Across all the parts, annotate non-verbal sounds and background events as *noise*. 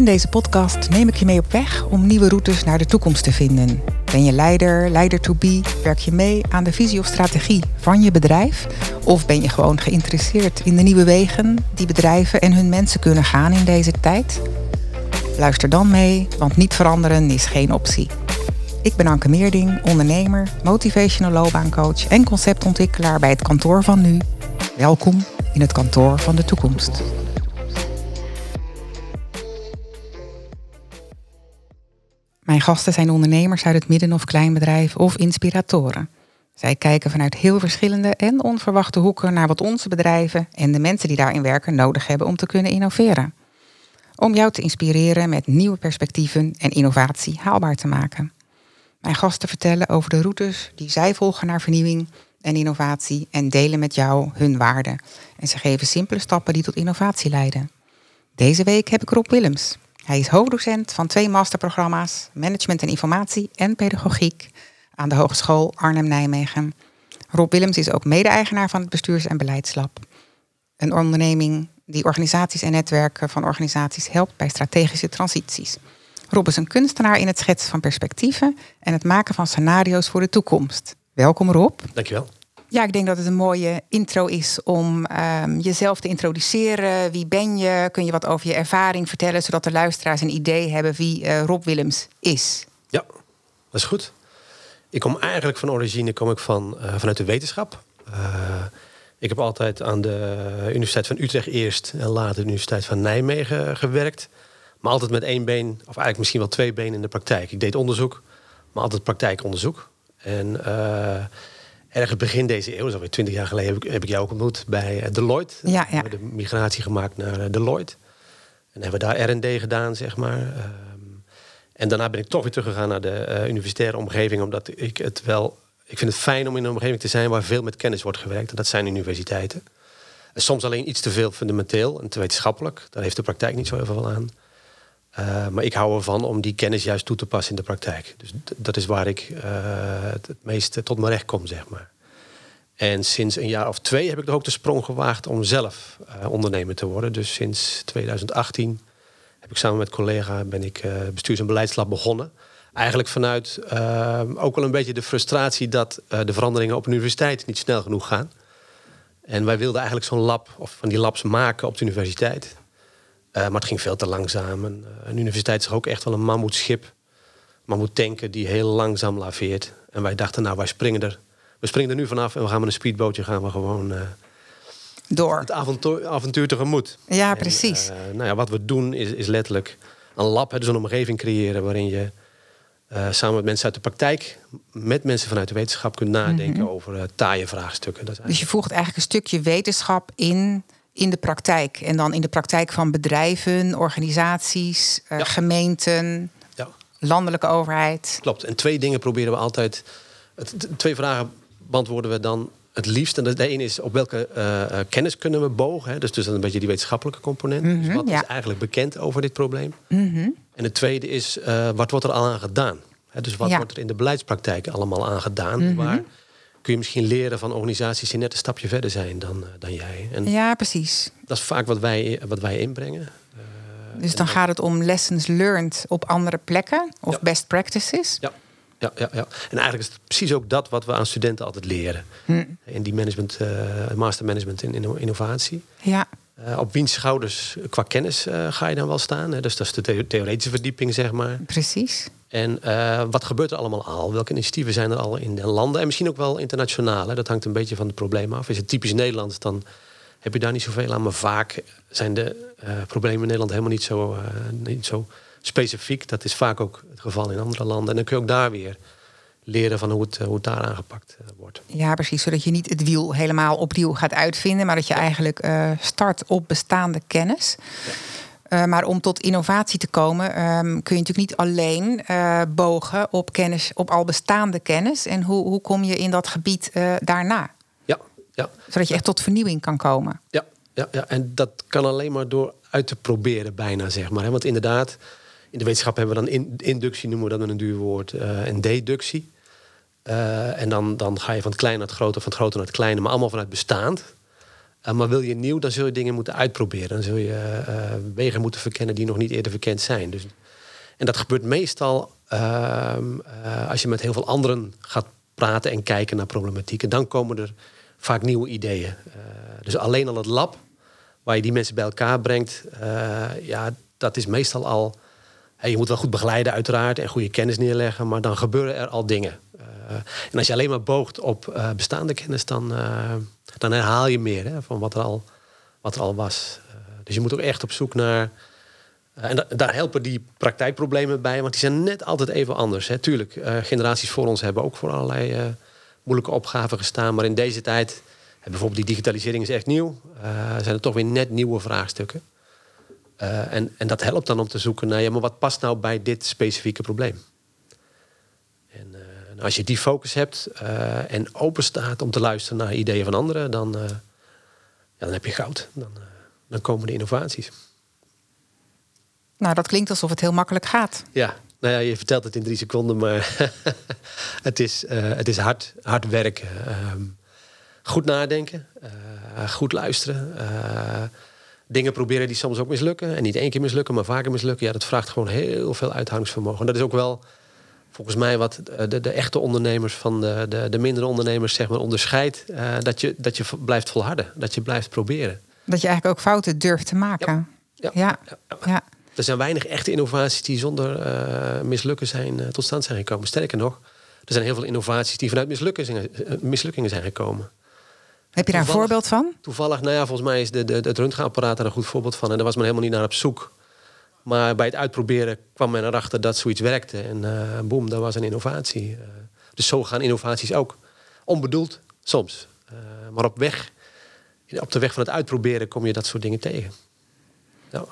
In deze podcast neem ik je mee op weg om nieuwe routes naar de toekomst te vinden. Ben je leider, leider to be? Werk je mee aan de visie of strategie van je bedrijf? Of ben je gewoon geïnteresseerd in de nieuwe wegen die bedrijven en hun mensen kunnen gaan in deze tijd? Luister dan mee, want niet veranderen is geen optie. Ik ben Anke Meerding, ondernemer, motivational loopbaancoach en conceptontwikkelaar bij het kantoor van nu. Welkom in het kantoor van de toekomst. Mijn gasten zijn ondernemers uit het midden- of kleinbedrijf of inspiratoren. Zij kijken vanuit heel verschillende en onverwachte hoeken naar wat onze bedrijven en de mensen die daarin werken nodig hebben om te kunnen innoveren. Om jou te inspireren met nieuwe perspectieven en innovatie haalbaar te maken. Mijn gasten vertellen over de routes die zij volgen naar vernieuwing en innovatie en delen met jou hun waarden. En ze geven simpele stappen die tot innovatie leiden. Deze week heb ik Rob Willems. Hij is hoofddocent van twee masterprogramma's Management en Informatie en Pedagogiek aan de Hogeschool Arnhem-Nijmegen. Rob Willems is ook mede-eigenaar van het Bestuurs- en Beleidslab. Een onderneming die organisaties en netwerken van organisaties helpt bij strategische transities. Rob is een kunstenaar in het schetsen van perspectieven en het maken van scenario's voor de toekomst. Welkom Rob. Dankjewel. Ja, ik denk dat het een mooie intro is om ehm, jezelf te introduceren. Wie ben je? Kun je wat over je ervaring vertellen, zodat de luisteraars een idee hebben wie eh, Rob Willems is? Ja, dat is goed. Ik kom eigenlijk van origine kom ik van, eh, vanuit de wetenschap. Uh, ik heb altijd aan de Universiteit van Utrecht eerst en later de Universiteit van Nijmegen gewerkt. Maar altijd met één been, of eigenlijk misschien wel twee benen in de praktijk. Ik deed onderzoek, maar altijd praktijkonderzoek. En uh, ergens begin deze eeuw, zo alweer twintig jaar geleden, heb ik, heb ik, jou ook ontmoet bij Deloitte. Ja, ja. We hebben de migratie gemaakt naar Deloitte. En hebben we daar R&D gedaan, zeg maar. Uh, en daarna ben ik toch weer teruggegaan naar de uh, universitaire omgeving, omdat ik het wel. Ik vind het fijn om in een omgeving te zijn waar veel met kennis wordt gewerkt. En dat zijn universiteiten. En soms alleen iets te veel fundamenteel en te wetenschappelijk. Daar heeft de praktijk niet zo heel veel aan. Uh, maar ik hou ervan om die kennis juist toe te passen in de praktijk. Dus dat is waar ik uh, het, meest tot mijn recht kom, zeg maar. En sinds een jaar of twee heb ik er ook de sprong gewaagd om zelf ondernemer te worden. Dus sinds 2018 heb ik samen met collega ben ik bestuurs- en beleidslab begonnen. Eigenlijk vanuit ook wel een beetje de frustratie dat de veranderingen op een universiteit niet snel genoeg gaan. En wij wilden eigenlijk zo'n lab of van die labs maken op de universiteit. Uh, maar het ging veel te langzaam. En, uh, een universiteit is ook echt wel een mammoetschip. Mammoet tanken die heel langzaam laveert. En wij dachten, nou, wij springen er. We springen er nu vanaf en we gaan met een speedbootje gaan we gewoon uh, door het avontuur, avontuur tegemoet. Ja, en, precies. nou ja, wat we doen is, is letterlijk een lab, dus een omgeving creëren waarin je samen met mensen uit de praktijk, met mensen vanuit de wetenschap kunt nadenken Mhm. mm -hmm. over taaie vraagstukken. Dat dus je voegt eigenlijk een stukje wetenschap in in de praktijk. En dan in de praktijk van bedrijven, organisaties, Ja. gemeenten, Ja. landelijke overheid. Klopt. En twee dingen proberen we altijd. Twee vragen beantwoorden we dan het liefst. En de ene is op welke eh, eh, kennis kunnen we bogen. Hè? Dus, dus een beetje die wetenschappelijke component. dus Mhm, wat ja. is eigenlijk bekend over dit probleem? Mhm. En het tweede is eh, wat wordt er al aan gedaan? Hè, dus wat wordt er in de beleidspraktijk allemaal aan gedaan? Mhm. Waar kun je misschien leren van organisaties die net een stapje verder zijn dan, eh, dan jij? En Ja, precies. dat is vaak wat wij, wat wij inbrengen. Dus dan gaat het om lessons learned op andere plekken of Ja. best practices. Ja, ja, ja, ja. En eigenlijk is het precies ook dat wat we aan studenten altijd leren. Hm. In die management, eh, master management in inno- innovatie. Ja, Eh, op wiens schouders qua kennis eh, ga je dan wel staan? Hè? Dus dat is de theo- theoretische verdieping, zeg maar. precies. En eh, wat gebeurt er allemaal al? Welke initiatieven zijn er al in de landen? En misschien ook wel internationaal. Hè? Dat hangt een beetje van het probleem af. Is het typisch Nederlands, dan heb je daar niet zoveel aan. Maar vaak zijn de eh, problemen in Nederland helemaal niet zo, eh, niet zo specifiek. Dat is vaak ook het geval in andere landen. En dan kun je ook daar weer leren van hoe het, eh, hoe het daar aangepakt eh, wordt. Ja, precies. Zodat je niet het wiel helemaal opnieuw gaat uitvinden, maar dat je eigenlijk eh, start op bestaande kennis. Maar om tot innovatie te komen, ehm, kun je natuurlijk niet alleen bogen op kennis, op al bestaande kennis. En hoe, hoe kom je in dat gebied daarna? Ja, ja. Zodat je echt tot vernieuwing kan komen. Ja, ja, ja, en dat kan alleen maar door uit te proberen, bijna zeg maar. Want inderdaad, in de wetenschap hebben we dan in- inductie, noemen we dat met een duur woord, eh, en deductie. Eh, en dan, dan ga je van het kleine naar het grote, van het grote naar het kleine, maar allemaal vanuit bestaand. Uh, maar wil je nieuw, dan zul je dingen moeten uitproberen. Dan zul je wegen moeten verkennen die nog niet eerder verkend zijn. Dus, en dat gebeurt meestal ehm, als je met heel veel anderen gaat praten en kijken naar problematieken. Dan komen er vaak nieuwe ideeën. dus alleen al het lab, waar je die mensen bij elkaar brengt, ja, dat is meestal al. Je moet wel goed begeleiden, uiteraard, en goede kennis neerleggen, maar dan gebeuren er al dingen. en als je alleen maar boogt op bestaande kennis, dan dan herhaal je meer hè, van wat er al, wat er al was. Dus je moet ook echt op zoek naar. En daar helpen die praktijkproblemen bij, want die zijn net altijd even anders. Hè. Tuurlijk, generaties voor ons hebben ook voor allerlei moeilijke opgaven gestaan. Maar in deze tijd, bijvoorbeeld die digitalisering is echt nieuw, zijn er toch weer net nieuwe vraagstukken. En, en dat helpt dan om te zoeken naar, ja, maar wat past nou bij dit specifieke probleem? En als je die focus hebt uh, en open staat om te luisteren naar ideeën van anderen, dan, ja, dan heb je goud. Dan, dan komen de innovaties. Nou, dat klinkt alsof het heel makkelijk gaat. Ja, nou ja, je vertelt het in drie seconden, maar *laughs* het, is, het is hard, hard werken. Ehm, goed nadenken, goed luisteren. Dingen proberen die soms ook mislukken. En niet één keer mislukken, maar vaker mislukken. Ja, dat vraagt gewoon heel veel uithoudingsvermogen. En dat is ook wel volgens mij wat eh, de, de echte ondernemers van de, de, de mindere ondernemers zeg maar, onderscheidt. Uh, dat, je, dat je blijft volharden, dat je blijft proberen. Dat je eigenlijk ook fouten durft te maken. Ja. ja. ja. Er zijn weinig echte innovaties die zonder uh, mislukken zijn, tot stand zijn gekomen. Sterker nog, er zijn heel veel innovaties die vanuit mislukkingen, mislukkingen zijn gekomen. Heb je daar een voorbeeld van? Toevallig, nou ja, volgens mij is de, de, het röntgenapparaat daar een goed voorbeeld van. En daar was men helemaal niet naar op zoek. Maar bij het uitproberen kwam men erachter dat zoiets werkte. En uh, boem, dat was een innovatie. Uh, dus zo gaan innovaties ook. Onbedoeld, soms. Uh, maar op weg, op de weg van het uitproberen kom je dat soort dingen tegen. Ja.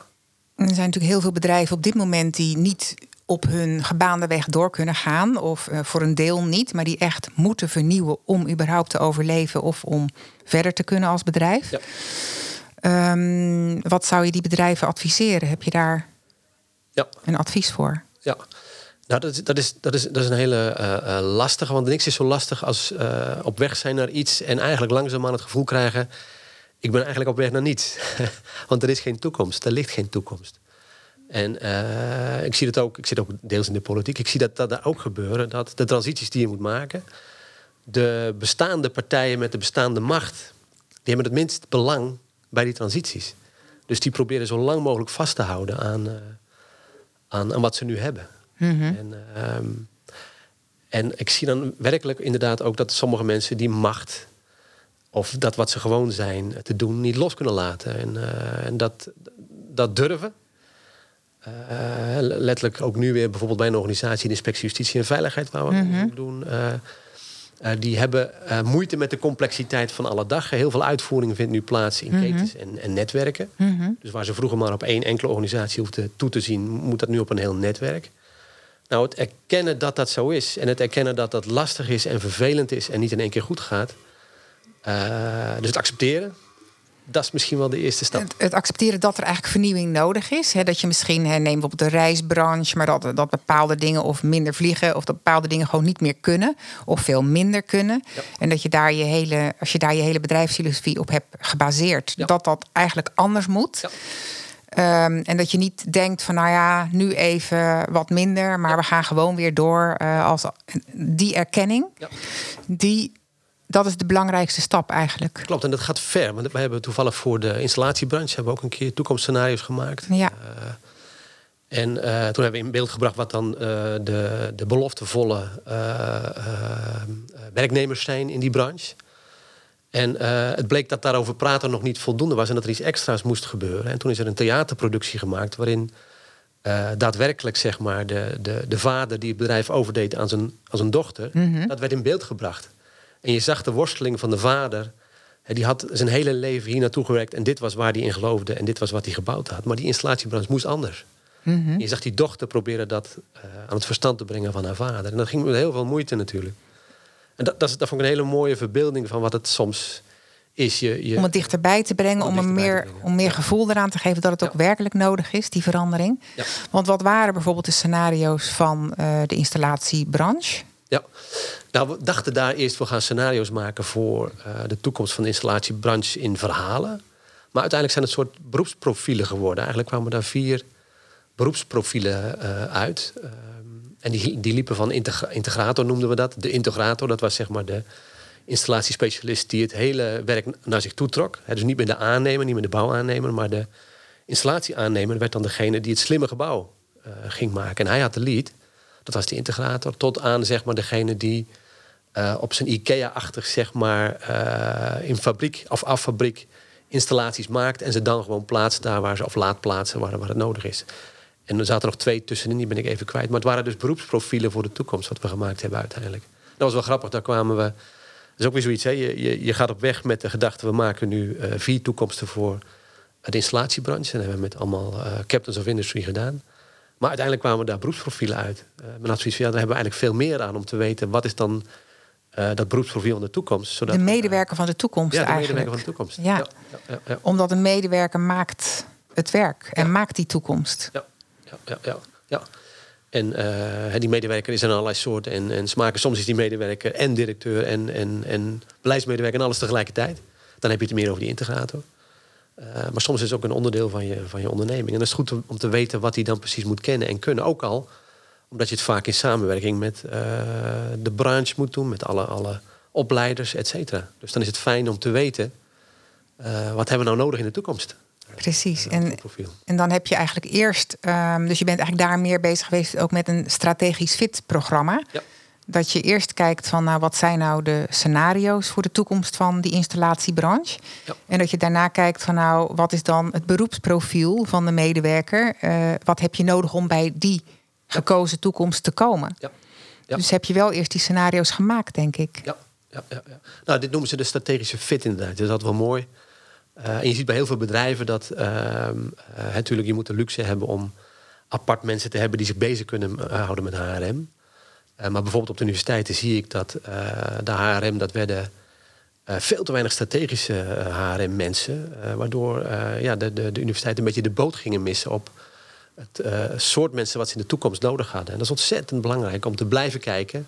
Er zijn natuurlijk heel veel bedrijven op dit moment die niet op hun gebaande weg door kunnen gaan. Of voor een deel niet, maar die echt moeten vernieuwen om überhaupt te overleven of om verder te kunnen als bedrijf. Ja. Um, wat zou je die bedrijven adviseren? Heb je daar ja. een advies voor? Ja, nou, dat, is, dat, is, dat, is, dat is een hele uh, lastige. Want niks is zo lastig als uh, op weg zijn naar iets en eigenlijk langzaamaan het gevoel krijgen: ik ben eigenlijk op weg naar niets. *laughs* want er is geen toekomst, er ligt geen toekomst. En ik zie dat ook, ik zit ook deels in de politiek, ik zie dat dat daar ook gebeuren. Dat de transities die je moet maken, de bestaande partijen met de bestaande macht, die hebben het minst belang bij die transities. Dus die proberen zo lang mogelijk vast te houden aan, aan, aan wat ze nu hebben. Mhm. en, ehm, en ik zie dan werkelijk inderdaad ook dat sommige mensen die macht of dat wat ze gewoon zijn te doen niet los kunnen laten. En, uh, en dat, dat durven. Uh, letterlijk ook nu weer bijvoorbeeld bij een organisatie, de Inspectie Justitie en Veiligheid, waar we mm doen. Uh, uh, die hebben moeite met de complexiteit van alle dag. Heel veel uitvoering vindt nu plaats in mm -hmm. ketens en, en netwerken. Mm -hmm. Dus waar ze vroeger maar op één enkele organisatie hoefden toe te zien, moet dat nu op een heel netwerk. Nou, het erkennen dat dat zo is en het erkennen dat dat lastig is en vervelend is en niet in één keer goed gaat. Dus het accepteren, dat is misschien wel de eerste stap. Het, accepteren dat er eigenlijk vernieuwing nodig is. Hè? Dat je misschien hè, neemt op de reisbranche, maar dat, dat bepaalde dingen of minder vliegen of dat bepaalde dingen gewoon niet meer kunnen of veel minder kunnen. En dat je daar je hele, als je daar je hele bedrijfsfilosofie op hebt gebaseerd, dat dat eigenlijk anders moet. Um, en dat je niet denkt van nou ja, nu even wat minder, maar we gaan gewoon weer door. Uh, als die erkenning, die dat is de belangrijkste stap eigenlijk. Klopt, en dat gaat ver. Want we hebben toevallig voor de installatiebranche hebben we ook een keer toekomstscenario's gemaakt. Ja. Uh, en uh, toen hebben we in beeld gebracht wat dan uh, de, de beloftevolle werknemers zijn in die branche. En het bleek dat daarover praten nog niet voldoende was en dat er iets extra's moest gebeuren. En toen is er een theaterproductie gemaakt waarin daadwerkelijk zeg maar, de, de, de vader die het bedrijf overdeed aan zijn, aan zijn dochter, mm -hmm. dat werd in beeld gebracht. En je zag de worsteling van de vader. Die had zijn hele leven hier naartoe gewerkt. En dit was waar hij in geloofde. En dit was wat hij gebouwd had. Maar die installatiebranche moest anders. Mhm. Je zag die dochter proberen dat uh, aan het verstand te brengen van haar vader. En dat ging met heel veel moeite natuurlijk. En dat, dat, dat vond ik een hele mooie verbeelding van wat het soms is. Je, je om het dichterbij te brengen, om, om meer, om meer gevoel eraan te geven dat het ook werkelijk nodig is, die verandering. Ja. Want wat waren bijvoorbeeld de scenario's van uh, de installatiebranche? Ja, nou, we dachten daar eerst, we gaan scenario's maken voor uh, de toekomst van de installatiebranche in verhalen. Maar uiteindelijk zijn het soort beroepsprofielen geworden. Eigenlijk kwamen daar vier beroepsprofielen uh, uit. Uh, en die, die liepen van integra integrator, noemden we dat. De integrator, dat was zeg maar de installatiespecialist die het hele werk naar zich toe trok. dus niet meer de aannemer, niet meer de bouwaannemer, maar de installatieaannemer werd dan degene die het slimme gebouw uh, ging maken. En hij had de lead, dat was de integrator, tot aan zeg maar degene die uh, op zijn IKEA-achtig zeg maar uh, in fabriek of affabriek installaties maakt en ze dan gewoon plaatst daar waar ze of laat plaatsen waar, waar het nodig is. En er zaten nog twee tussenin, die ben ik even kwijt. Maar het waren dus beroepsprofielen voor de toekomst wat we gemaakt hebben uiteindelijk. Dat was wel grappig, daar kwamen we. Dat is ook weer zoiets, hè? Je, je, gaat op weg met de gedachte, we maken nu uh, vier toekomsten voor de installatiebranche. En dat hebben we met allemaal captains of industry gedaan. Maar uiteindelijk kwamen daar beroepsprofielen uit. Uh, zoiets van, ja, daar hebben we eigenlijk veel meer aan om te weten wat is dan uh, dat beroepsprofiel in de toekomst. Zodat de medewerker van de toekomst ja, de eigenlijk. medewerker van de toekomst. Ja. Ja, ja, ja. Omdat een medewerker maakt het werk en maakt die toekomst. Ja, ja, ja. ja, ja. En uh, die medewerker is er allerlei soorten. En, en smaken. Soms is die medewerker en directeur en, en, en beleidsmedewerker en alles tegelijkertijd. Dan heb je het meer over die integrator. Uh, maar soms is het ook een onderdeel van je, van je onderneming. En dat is goed om, te weten wat hij dan precies moet kennen en kunnen. Ook al omdat je het vaak in samenwerking met uh, de branche moet doen, met alle, alle opleiders, et cetera. Dus dan is het fijn om te weten, uh, wat hebben we nou nodig in de toekomst? Precies. En, en dan heb je eigenlijk eerst, um, dus je bent eigenlijk daar meer bezig geweest ook met een strategisch fit programma. Ja. Dat je eerst kijkt van nou, wat zijn nou de scenario's voor de toekomst van die installatiebranche. Ja. En dat je daarna kijkt van nou, wat is dan het beroepsprofiel van de medewerker? Uh, wat heb je nodig om bij die gekozen toekomst te komen. Ja. Ja. Dus heb je wel eerst die scenario's gemaakt, denk ik. Ja, ja, ja, ja. Nou, dit noemen ze de strategische fit inderdaad. Dus dat is wel mooi. Uh, en je ziet bij heel veel bedrijven dat uh, natuurlijk je moet de luxe hebben om apart mensen te hebben die zich bezig kunnen eh, houden met HRM. Eh, maar bijvoorbeeld op de universiteiten zie ik dat de HRM, dat werden veel te weinig strategische HRM-mensen. waardoor ja, de, de, de universiteiten een beetje de boot gingen missen op het uh, soort mensen wat ze in de toekomst nodig hadden. En dat is ontzettend belangrijk om te blijven kijken.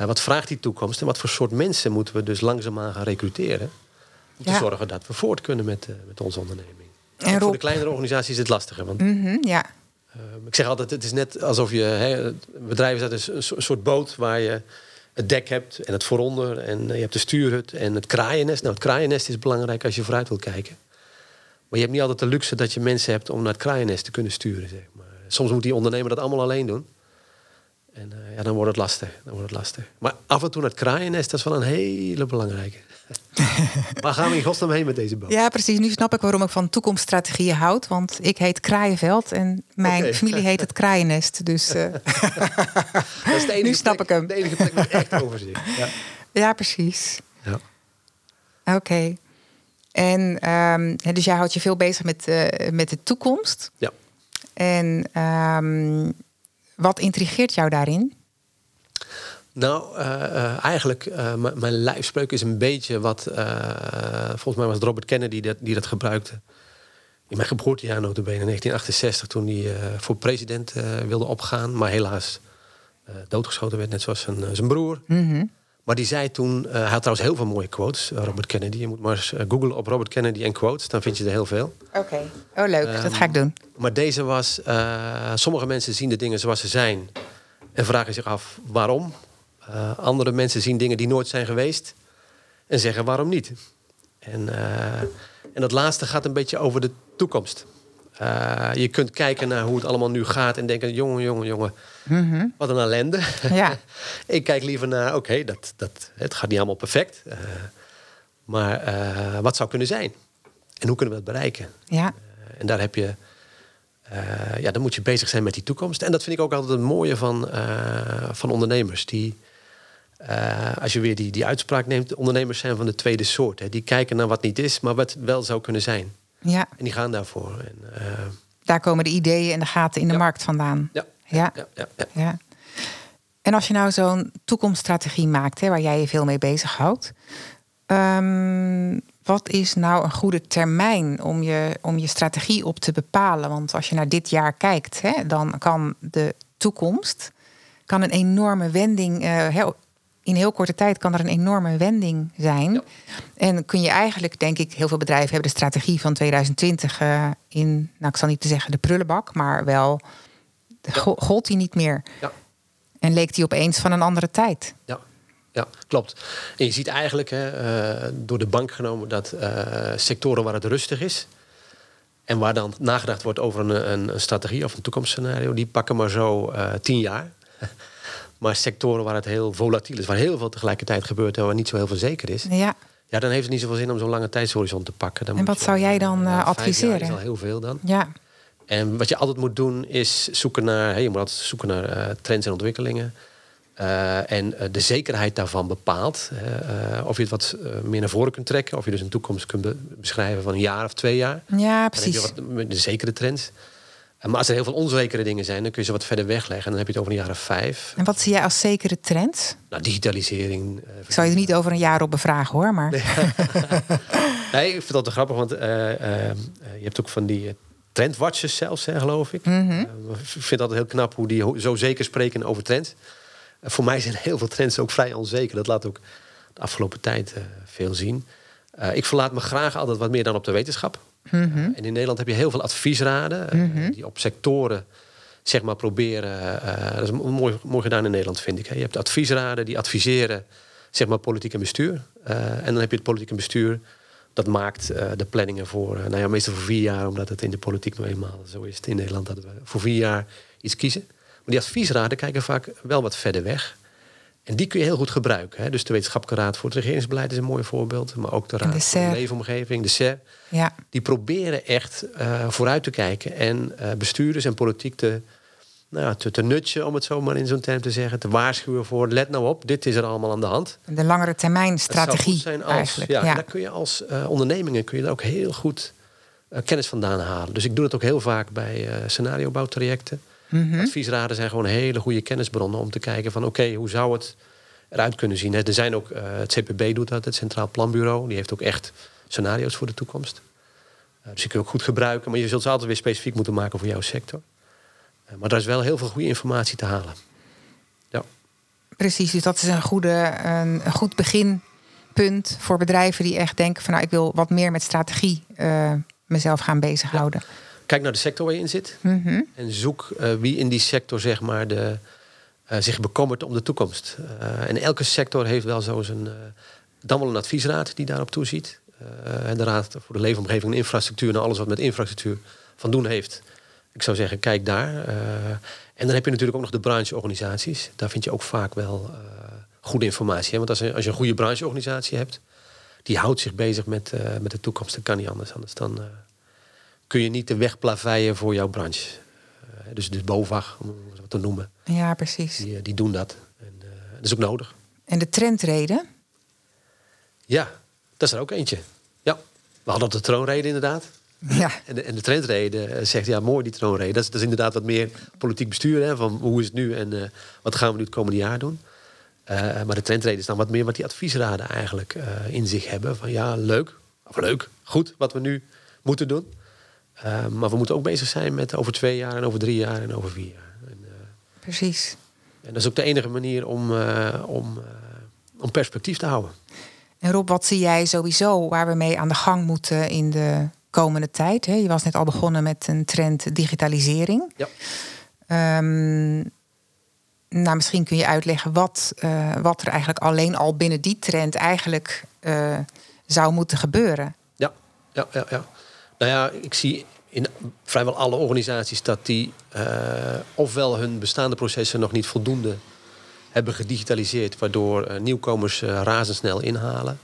Uh, wat vraagt die toekomst en wat voor soort mensen moeten we dus langzaamaan gaan recruteren. Om ja. te zorgen dat we voort kunnen met, uh, met onze onderneming. En Rob... voor de kleinere organisaties is het lastiger. Want, mm -hmm, ja. Ik zeg altijd, het is net alsof je... Hè, bedrijven zijn een, een soort boot waar je het dek hebt en het vooronder. En je hebt de stuurhut en het kraaiennest. Nou, het kraaiennest is belangrijk als je vooruit wil kijken. Maar je hebt niet altijd de luxe dat je mensen hebt om naar het kraaiennest te kunnen sturen. Zeg maar. Soms moet die ondernemer dat allemaal alleen doen. En uh, ja, dan wordt het lastig. Dan wordt het lastig. Maar af en toe naar het kraaiennest, dat is wel een hele belangrijke. *laughs* Waar gaan we in godsnaam heen met deze boot? Ja, precies. Nu snap ik waarom ik van toekomststrategieën houd. Want ik heet Kraaienveld en mijn okay. familie heet het Kraaiennest. Dus uh... *laughs* dat is de *laughs* enige nu snap plek, ik hem. De enige plek met echt overzicht. Ja, ja precies. Ja. Oké. Okay. En um, dus jij houdt je veel bezig met, uh, met de toekomst. Ja. En um, wat intrigeert jou daarin? Nou, uh, uh, eigenlijk, mijn lijfspreuk is een beetje wat... volgens mij was het Robert Kennedy dat, die dat gebruikte. In mijn geboortejaar notabene, in 1968... toen hij voor president wilde opgaan. Maar helaas doodgeschoten werd, net zoals zijn, zijn broer. Mm -hmm. Maar die zei toen, uh, hij had trouwens heel veel mooie quotes, uh, Robert Kennedy. Je moet maar eens uh, googlen op Robert Kennedy en quotes, dan vind je er heel veel. Oké, okay. oh leuk, um, dat ga ik doen. Maar deze was, sommige mensen zien de dingen zoals ze zijn en vragen zich af waarom. Andere mensen zien dingen die nooit zijn geweest en zeggen waarom niet. En, en dat laatste gaat een beetje over de toekomst. Uh, je kunt kijken naar hoe het allemaal nu gaat en denken: jongen, jongen, jongen, mm -hmm. wat een ellende. Ja. *laughs* ik kijk liever naar: oké, okay, dat, dat, het gaat niet allemaal perfect. Maar wat zou kunnen zijn? En hoe kunnen we het bereiken? Ja. en daar heb je. ja, dan moet je bezig zijn met die toekomst. En dat vind ik ook altijd het mooie van, van ondernemers. Die, als je weer die, die uitspraak neemt, ondernemers zijn van de tweede soort. Hè. Die kijken naar wat niet is, maar wat wel zou kunnen zijn. Ja. En die gaan daarvoor. En, uh... Daar komen de ideeën en de gaten in de ja. markt vandaan. Ja. Ja. Ja. En als je nou zo'n toekomststrategie maakt, hè, waar jij je veel mee bezighoudt. Um, wat is nou een goede termijn om je, om je strategie op te bepalen? Want als je naar dit jaar kijkt, hè, dan kan de toekomst kan een enorme wending. eh, heel, in heel korte tijd kan er een enorme wending zijn. Ja. En kun je eigenlijk, denk ik, heel veel bedrijven hebben de strategie van 2020 eh, in, nou ik zal niet te zeggen de prullenbak, maar wel Ja. go- gold die niet meer. Ja. En leek die opeens van een andere tijd. Ja, ja klopt. En je ziet eigenlijk hè, eh, door de bank genomen dat eh, sectoren waar het rustig is. En waar dan nagedacht wordt over een, een, strategie of een toekomstscenario, die pakken maar zo tien jaar. Maar sectoren waar het heel volatiel is, waar heel veel tegelijkertijd gebeurt en waar niet zo heel veel zeker is. Ja, Ja, dan heeft het niet zoveel zin om zo'n lange tijdshorizon te pakken. Dan En wat zou jij dan, eh, jaar adviseren? is al heel veel dan. ja. En wat je altijd moet doen is zoeken naar, hey, je moet altijd zoeken naar eh, trends en ontwikkelingen. Eh, en eh, de zekerheid daarvan bepaalt eh, of je het wat eh, meer naar voren kunt trekken. Of je dus een toekomst kunt be- beschrijven van een jaar of twee jaar. ja, Dan heb precies. je wat de zekere trends. Maar als er heel veel onzekere dingen zijn, dan kun je ze wat verder wegleggen. En dan heb je het over een jaar of vijf. En wat zie jij als zekere trend? Nou, digitalisering. eh, Ik zal je er niet over een jaar op bevragen hoor, maar Nee, *laughs* ik vind dat wel grappig, want eh, eh, eh, je hebt ook van die trendwatchers zelfs, hè, geloof ik. Mhm. Ik vind het altijd heel knap hoe die zo zeker spreken over trends. Voor mij zijn *laughs* heel veel trends ook vrij onzeker. Dat laat ook de afgelopen tijd veel zien. Ik verlaat me graag altijd wat meer dan op de wetenschap. Mhm. Eh, en in Nederland heb je heel veel adviesraden eh, die op sectoren zeg maar proberen. eh, dat is mooi, mooi gedaan in Nederland, vind ik. Hè. Je hebt adviesraden die adviseren zeg maar politiek en bestuur. Eh, en dan heb je het politiek en bestuur. Dat maakt eh, de planningen voor, eh, nou ja, meestal voor vier jaar, omdat het in de politiek nou eenmaal zo is in Nederland dat we voor vier jaar iets kiezen. Maar die adviesraden kijken vaak wel wat verder weg. En die kun je heel goed gebruiken. Hè. Dus de Wetenschappelijke Raad voor het Regeringsbeleid is een mooi voorbeeld. Maar ook de de Raad voor SER. de Leefomgeving, de SER. ja. Die proberen echt eh, vooruit te kijken. En eh, bestuurders en politiek te, nou ja, te, te nutchen, om het zo maar in zo'n term te zeggen. Te waarschuwen voor, let nou op, dit is er allemaal aan de hand. de langere termijn Het zou goed strategie zijn als, eigenlijk. Ja, daar kun je als eh, ondernemingen kun je daar ook heel goed kennis vandaan halen. Dus ik doe dat ook heel vaak bij eh Mhm. Adviesraden zijn gewoon hele goede kennisbronnen om te kijken van oké, hoe zou het eruit kunnen zien. Er zijn ook, eh, het CPB doet dat, het Centraal Planbureau. Die heeft ook echt scenario's voor de toekomst. Eh, dus die kun je ook goed gebruiken. Maar je zult ze altijd weer specifiek moeten maken voor jouw sector. Eh, maar daar is wel heel veel goede informatie te halen. Ja. Precies, dus dat is een, goede, een, goed beginpunt voor bedrijven die echt denken van nou ik wil wat meer met strategie mezelf gaan bezighouden. Kijk naar de sector waar je in zit. Mhm. En zoek eh, wie in die sector zeg maar, de, eh, zich bekommert om de toekomst. Eh, en elke sector heeft wel zo zijn. dan wel een adviesraad die daarop toeziet. En de Raad voor de Leefomgeving en Infrastructuur. En alles wat met infrastructuur van doen heeft. Ik zou zeggen, kijk daar. En dan heb je natuurlijk ook nog de brancheorganisaties. Daar vind je ook vaak wel goede informatie. Hè? Want als je, als je een goede brancheorganisatie hebt, die houdt zich bezig met, met de toekomst. Dat kan niet anders. Anders dan kun je niet de weg plaveien voor jouw branche. Eh, dus de BOVAG, om het zo te noemen, Ja, precies. die, eh, die doen dat. En, eh, dat is ook nodig. En de trendreden, Ja, dat is er ook eentje. Ja, we hadden de troonrede inderdaad. ja, En de, en de trendrede eh, zegt, ja, mooi die troonrede. Dat is, dat is inderdaad wat meer politiek bestuur. Hè, van hoe is het nu en wat gaan we nu het komende jaar doen. Maar de trendrede is dan wat meer wat die adviesraden eigenlijk in zich hebben. Van ja, leuk, of leuk, goed wat we nu moeten doen. Eh, maar we moeten ook bezig zijn met over twee jaar en over drie jaar en over vier jaar. En, eh, precies. en dat is ook de enige manier om, eh, om, om perspectief te houden. En Rob, wat zie jij sowieso waar we mee aan de gang moeten in de komende tijd? Hè? Je was net al begonnen met een trend digitalisering. Ja. Ehm, nou, misschien kun je uitleggen wat, wat er eigenlijk alleen al binnen die trend eigenlijk zou moeten gebeuren. Ja, ja, ja, ja. Nou ja, ik zie in vrijwel alle organisaties dat die eh, ofwel hun bestaande processen nog niet voldoende hebben gedigitaliseerd, waardoor eh, nieuwkomers eh, razendsnel inhalen.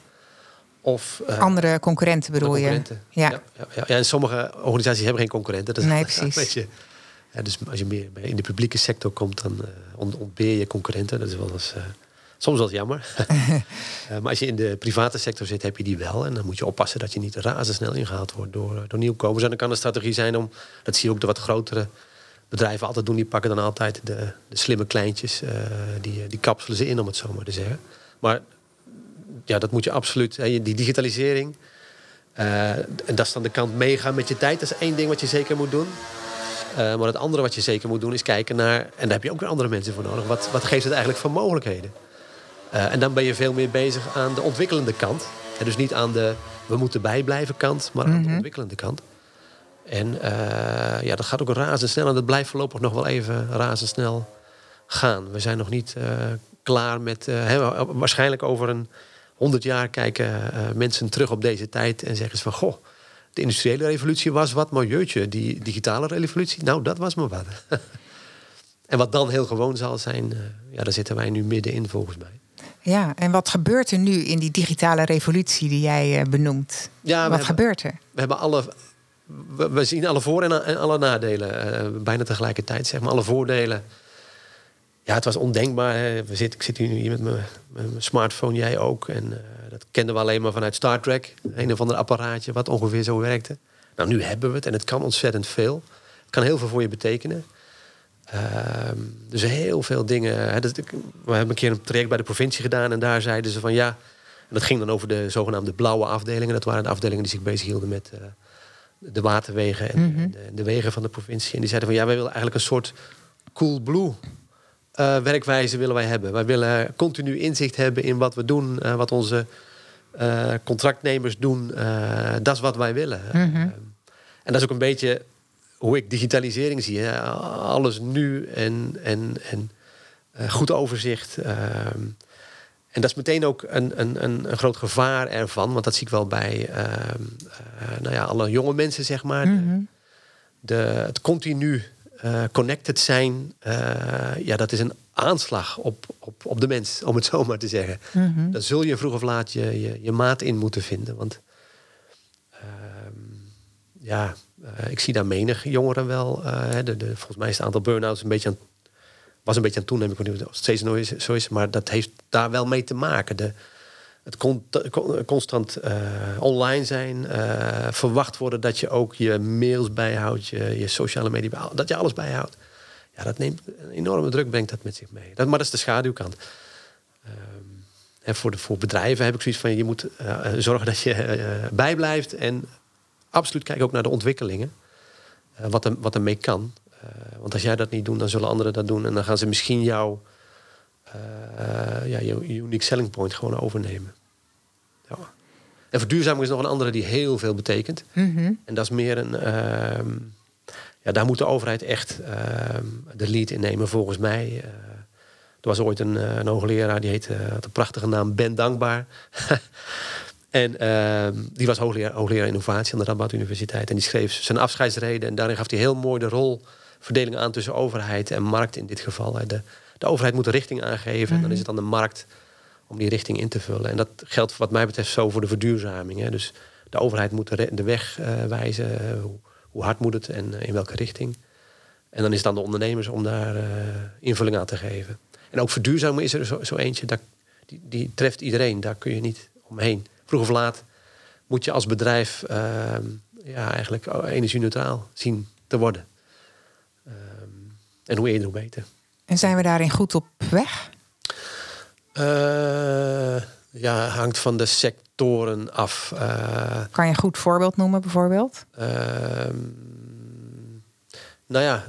Of Andere concurrenten bedoel andere concurrenten. Ja. Ja, ja, ja. Ja, en sommige organisaties hebben geen concurrenten. Dat is Nee, *laughs* een precies. beetje- ja, dus als je meer in de publieke sector komt, dan ont- ontbeer je concurrenten. Dat is wel eens, soms eens jammer. *laughs* Eh, maar als je in de private sector zit, heb je die wel. En dan moet je oppassen dat je niet razendsnel ingehaald wordt door, eh, door nieuwkomers. En dan kan de strategie zijn om, dat zie je ook de wat grotere bedrijven altijd doen. Die pakken dan altijd de, de slimme kleintjes. eh, die, die kapselen ze in, om het zo maar te zeggen. Maar ja, dat moet je absoluut. hè, Die digitalisering. en dat is dan de kant meegaan met je tijd. Dat is één ding wat je zeker moet doen. maar het andere wat je zeker moet doen is kijken naar, en daar heb je ook weer andere mensen voor nodig, wat, wat geeft het eigenlijk voor mogelijkheden? En dan ben je veel meer bezig aan de ontwikkelende kant. En dus niet aan de we moeten bijblijven kant, maar aan de mhm. ontwikkelende kant. En ja, dat gaat ook razendsnel en dat blijft voorlopig nog wel even razendsnel gaan. We zijn nog niet klaar met. Uh, waarschijnlijk over een honderd jaar kijken mensen terug op deze tijd en zeggen ze van goh. De industriële revolutie was wat, maar jeutje, die digitale revolutie, nou dat was maar wat. *laughs* en wat dan heel gewoon zal zijn, ja, daar zitten wij nu middenin volgens mij. Ja, en wat gebeurt er nu in die digitale revolutie die jij benoemt? Ja, wat gebeurt er? We hebben alle we, zien alle voor- en, alle nadelen bijna tegelijkertijd. Zeg maar alle voordelen ja, het was ondenkbaar. Hè. We zitten, ik zit hier met mijn, mijn smartphone, jij ook. En uh, dat kenden we alleen maar vanuit Star Trek. Een of ander apparaatje wat ongeveer zo werkte. Nou, nu hebben we het en het kan ontzettend veel. Het kan heel veel voor je betekenen. Uh, dus heel veel dingen. Hè, dat, we hebben een keer een traject bij de provincie gedaan en daar zeiden ze van ja. En dat ging dan over de zogenaamde blauwe afdelingen. Dat waren de afdelingen die zich bezighielden met uh, de waterwegen en, mm de, de, wegen van de provincie. En die zeiden van ja, wij willen eigenlijk een soort cool blue uh, werkwijze willen wij hebben. Wij willen continu inzicht hebben in wat we doen, uh, wat onze contractnemers doen. dat is wat wij willen. Mhm. en dat is ook een beetje hoe ik digitalisering zie. Hè. Alles nu en, en, en goed overzicht. Ehm, en dat is meteen ook een, een, een, een, groot gevaar ervan. Want dat zie ik wel bij ehm, nou ja, alle jonge mensen, zeg maar. Mhm. de, het continu uh, connected zijn, ja, dat is een aanslag op, op, op de mens, om het *laughs* zo maar te zeggen. Mm Dan zul je vroeg of laat je, je, je maat in moeten vinden. Want uh, ja, eh, ik zie daar menig jongeren wel. De, de, volgens mij is het aantal burn-outs een beetje aan, was een beetje aan toenemen. Ik weet het steeds zo is, maar dat heeft daar wel mee te maken. De, het constant uh, online zijn, verwacht worden dat je ook je mails bijhoudt, je, sociale media bijhoudt, dat je alles bijhoudt. Ja, dat neemt een enorme druk, brengt dat met zich mee. Dat, maar dat is de schaduwkant. En voor, de, voor bedrijven heb ik zoiets van, je moet zorgen dat je bijblijft en absoluut kijk ook naar de ontwikkelingen. wat, er, wat mee kan. want als jij dat niet doet, dan zullen anderen dat doen en dan gaan ze misschien jou ja, je unique selling point gewoon overnemen. Ja. En verduurzaming is nog een andere die heel veel betekent. Mhm. En dat is meer een. Uh, ja, daar moet de overheid echt uh, de lead in nemen, volgens mij. Er was ooit een, eh, een hoogleraar, die heette, had een prachtige naam, Ben Dankbaar. *laughs* en ehm, die was hoogleraar, hoogleraar innovatie aan de Rabat Universiteit. En die schreef zijn afscheidsreden. En daarin gaf hij heel mooi de rolverdeling aan tussen overheid en markt in dit geval. De, de overheid moet de richting aangeven. En dan is het aan de markt om die richting in te vullen. En dat geldt wat mij betreft zo voor de verduurzaming. Hè. Dus de overheid moet de, weg uh, wijzen. Uh, hoe, hoe, hard moet het en uh, in welke richting. En dan is het aan de ondernemers om daar invulling aan te geven. En ook verduurzamen is er zo, zo eentje. Dat, die, die, treft iedereen. Daar kun je niet omheen. Vroeg of laat moet je als bedrijf ehm, ja, eigenlijk energie-neutraal zien te worden. Ehm, en hoe eerder, hoe beter. En zijn we daarin goed op weg? Uh, ja, hangt van de sectoren af. Uh, kan je een goed voorbeeld noemen, bijvoorbeeld? Uh, nou ja,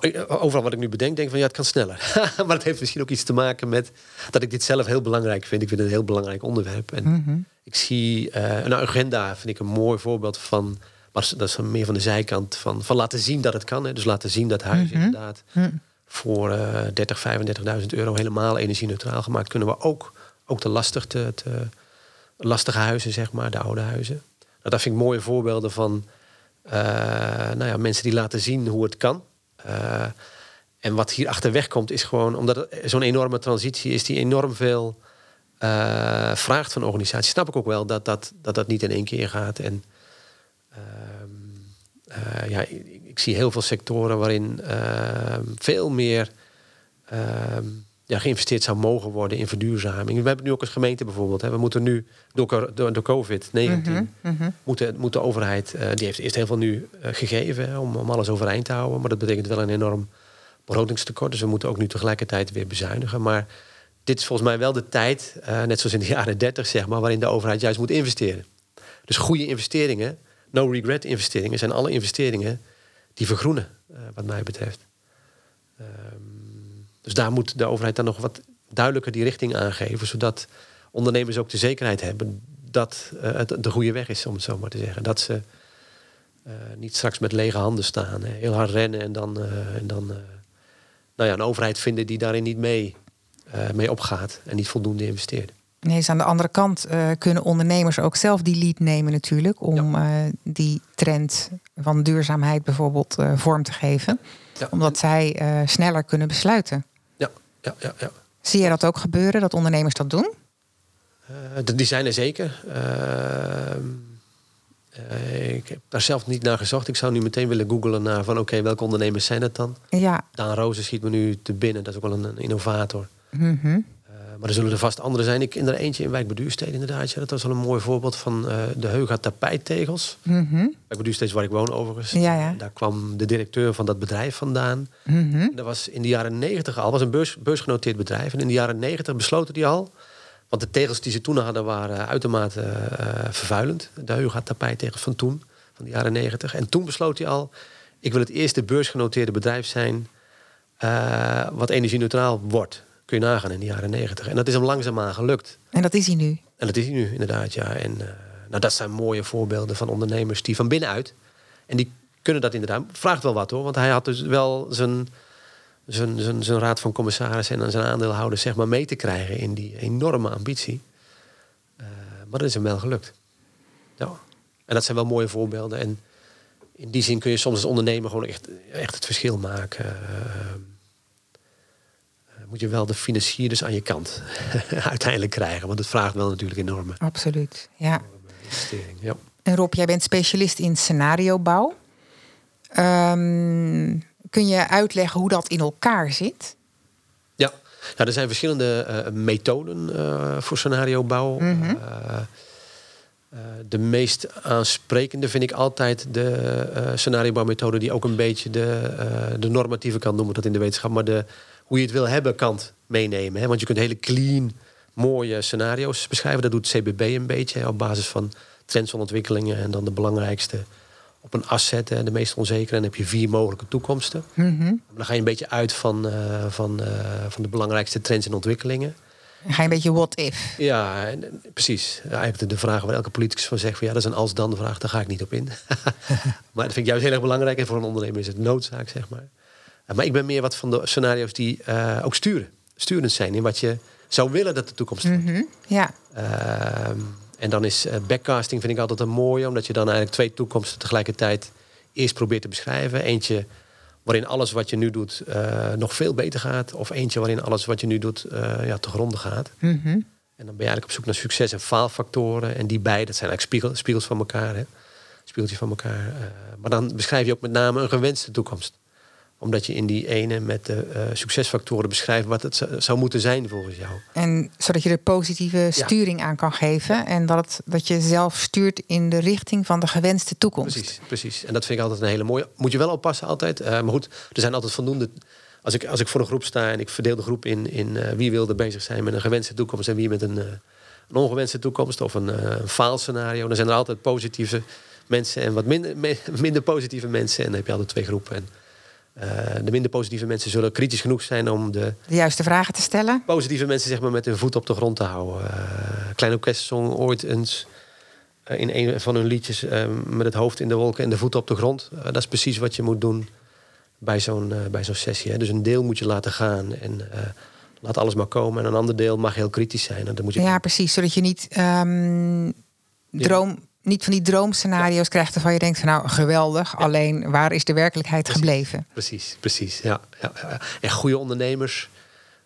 ehm, overal wat ik nu bedenk, denk ik van ja, het kan sneller. *laughs* maar het heeft misschien ook iets te maken met dat ik dit zelf heel belangrijk vind. Ik vind het een heel belangrijk onderwerp. En mhm. ik zie een agenda, vind ik een mooi voorbeeld van. Maar dat is meer van de zijkant van, van laten zien dat het kan. Hè. Dus laten zien dat huis mhm. inderdaad. Voor uh, 30, 35.000 euro helemaal energie-neutraal gemaakt. Kunnen we ook, ook de, lastig te, te, lastige huizen, zeg maar, de oude huizen. Nou, dat vind ik mooie voorbeelden van uh, nou ja, mensen die laten zien hoe het kan. Uh, en wat hier achterweg komt is gewoon, omdat zo'n enorme transitie is, die enorm veel uh, vraagt van organisaties. Snap ik ook wel dat dat, dat, dat niet in één keer gaat. En ehm, ja, ik zie heel veel sectoren waarin ehm, veel meer ehm, ja, geïnvesteerd zou mogen worden in verduurzaming. We hebben nu ook als gemeente bijvoorbeeld. Hè, we moeten nu door, door, door COVID-19 mhm, mhm. moet, de overheid, uh, die heeft eerst heel veel nu uh, gegeven om, om alles overeind te houden. Maar dat betekent wel een enorm begrotingstekort. Dus we moeten ook nu tegelijkertijd weer bezuinigen. Maar dit is volgens mij wel de tijd, uh, net zoals in de *laughs* jaren 30, zeg maar, waarin de overheid juist moet investeren. Dus goede investeringen no regret investeringen zijn alle investeringen die vergroenen, wat mij betreft. Ehm, dus daar moet de overheid dan nog wat duidelijker die richting aangeven, zodat ondernemers ook de zekerheid hebben dat uh, het de goede weg is, om het zo maar te zeggen. Dat ze uh, niet straks met lege handen staan, hè. heel hard rennen en dan, en dan nou ja, een overheid vinden die daarin niet mee, mee opgaat en niet voldoende investeert. Nee, aan de andere kant uh, kunnen ondernemers ook zelf die lead nemen natuurlijk om ja. uh, die trend van duurzaamheid bijvoorbeeld uh, vorm te geven. Ja. Omdat zij sneller kunnen besluiten. Ja, ja, ja. Zie je dat ook gebeuren, dat ondernemers dat doen? die zijn er zeker. ik heb daar zelf niet naar gezocht. Ik zou nu meteen willen googlen naar van oké, okay, welke ondernemers zijn het dan? Ja. Daan Rozen schiet me nu te binnen. Dat is ook wel een, een innovator. Mm -hmm. Maar er zullen er vast andere zijn. Ik in er eentje in Wijk Beduurstede inderdaad. Ja, dat was wel een mooi voorbeeld van uh, de Heuga tapijttegels. Mm -hmm. Wijk Beduurstede is waar ik woon overigens. Ja, ja. Daar kwam de directeur van dat bedrijf vandaan. Mm -hmm. Dat was in de jaren negentig al. was een beurs, beursgenoteerd bedrijf. En in de jaren negentig besloten die al... Want de tegels die ze toen hadden waren uitermate uh, vervuilend. De Heuga tapijttegels van toen, van de jaren negentig. En toen besloot hij al... ik wil het eerste beursgenoteerde bedrijf zijn... Uh, wat energie-neutraal wordt kun je nagaan in de jaren negentig. En dat is hem langzaamaan gelukt. En dat is hij nu? En dat is hij nu, inderdaad, ja. En uh, nou, dat zijn mooie voorbeelden van ondernemers die van binnenuit... en die kunnen dat inderdaad... vraagt wel wat hoor, want hij had dus wel zijn, zijn, zijn, zijn raad van commissarissen... en zijn aandeelhouders zeg maar mee te krijgen in die enorme ambitie. Uh, maar dat is hem wel gelukt. Ja. En dat zijn wel mooie voorbeelden. En in die zin kun je soms als ondernemer gewoon echt, echt het verschil maken... Uh, moet je wel de financierders aan je kant *laughs* uiteindelijk krijgen. Want het vraagt wel natuurlijk enorme. Absoluut, ja. Ja. En Rob, jij bent specialist in scenariobouw. Um, kun je uitleggen hoe dat in elkaar zit? Ja, nou, er zijn verschillende uh, methoden uh, voor scenariobouw. Mm -hmm. uh, de meest aansprekende vind ik altijd de scenariobouwmethode... die ook een beetje de, de normatieve kant noemen dat in de wetenschap... maar de hoe je het wil hebben kant meenemen. Hè? Want je kunt hele clean, mooie scenario's beschrijven. Dat doet CBB een beetje hè? op basis van trends en ontwikkelingen. En dan de belangrijkste op een as zetten en de meest onzekere. En dan heb je vier mogelijke toekomsten. Mm -hmm. Dan ga je een beetje uit van, uh, van, uh, van de belangrijkste trends en ontwikkelingen. Dan ga je een beetje what if. Ja, en, en, precies. Eigenlijk de vraag waar elke politicus van zegt... Van, ja, dat is een als-dan vraag, daar ga ik niet op in. *laughs* maar dat vind ik juist heel erg belangrijk. En voor een ondernemer is het noodzaak, zeg maar. Maar ik ben meer wat van de scenario's die uh, ook sturen. Sturend zijn in wat je zou willen dat de toekomst. Mm -hmm. Ja. Uh, en dan is uh, backcasting vind ik altijd een mooie, omdat je dan eigenlijk twee toekomsten tegelijkertijd eerst probeert te beschrijven. Eentje waarin alles wat je nu doet nog veel beter gaat, of eentje waarin alles wat je nu doet ja, te gronden gaat. Mm -hmm. En dan ben je eigenlijk op zoek naar succes- en faalfactoren. En die beide, dat zijn eigenlijk spiegel, spiegels van elkaar. Hè? Spiegeltjes van elkaar. maar dan beschrijf je ook met name een gewenste toekomst omdat je in die ene met de uh, succesfactoren beschrijft wat het zou moeten zijn volgens jou. En zodat je er positieve sturing aan kan geven. Ja. En dat, het, dat je zelf stuurt in de richting van de gewenste toekomst. Precies, precies. En dat vind ik altijd een hele mooie. Moet je wel oppassen altijd. Uh, maar goed, er zijn altijd voldoende. Als ik, als ik voor een groep sta en ik verdeel de groep in, in uh, wie wil er bezig zijn met een gewenste toekomst en wie met een, een ongewenste toekomst of een, een faalscenario. Dan zijn er altijd positieve mensen en wat minder, minder positieve mensen. En dan heb je altijd twee groepen. En, uh, de minder positieve mensen zullen kritisch genoeg zijn om de, de juiste vragen te stellen. Positieve mensen zeg maar met hun voet op de grond te houden. Uh, Klein Orkest zong ooit eens uh, in een van hun liedjes met het hoofd in de wolken en de voeten op de grond. dat is precies wat je moet doen bij zo'n bij zo'n sessie. Hè. Dus een deel moet je laten gaan en laat alles maar komen. En een ander deel mag heel kritisch zijn. En dat moet je ja, precies. Zodat je niet um, droom... Niet van die droomscenario's krijgt waarvan je denkt van nou geweldig, ja. alleen waar is de werkelijkheid precies, gebleven? Precies, precies. Ja, ja, ja. En goede ondernemers,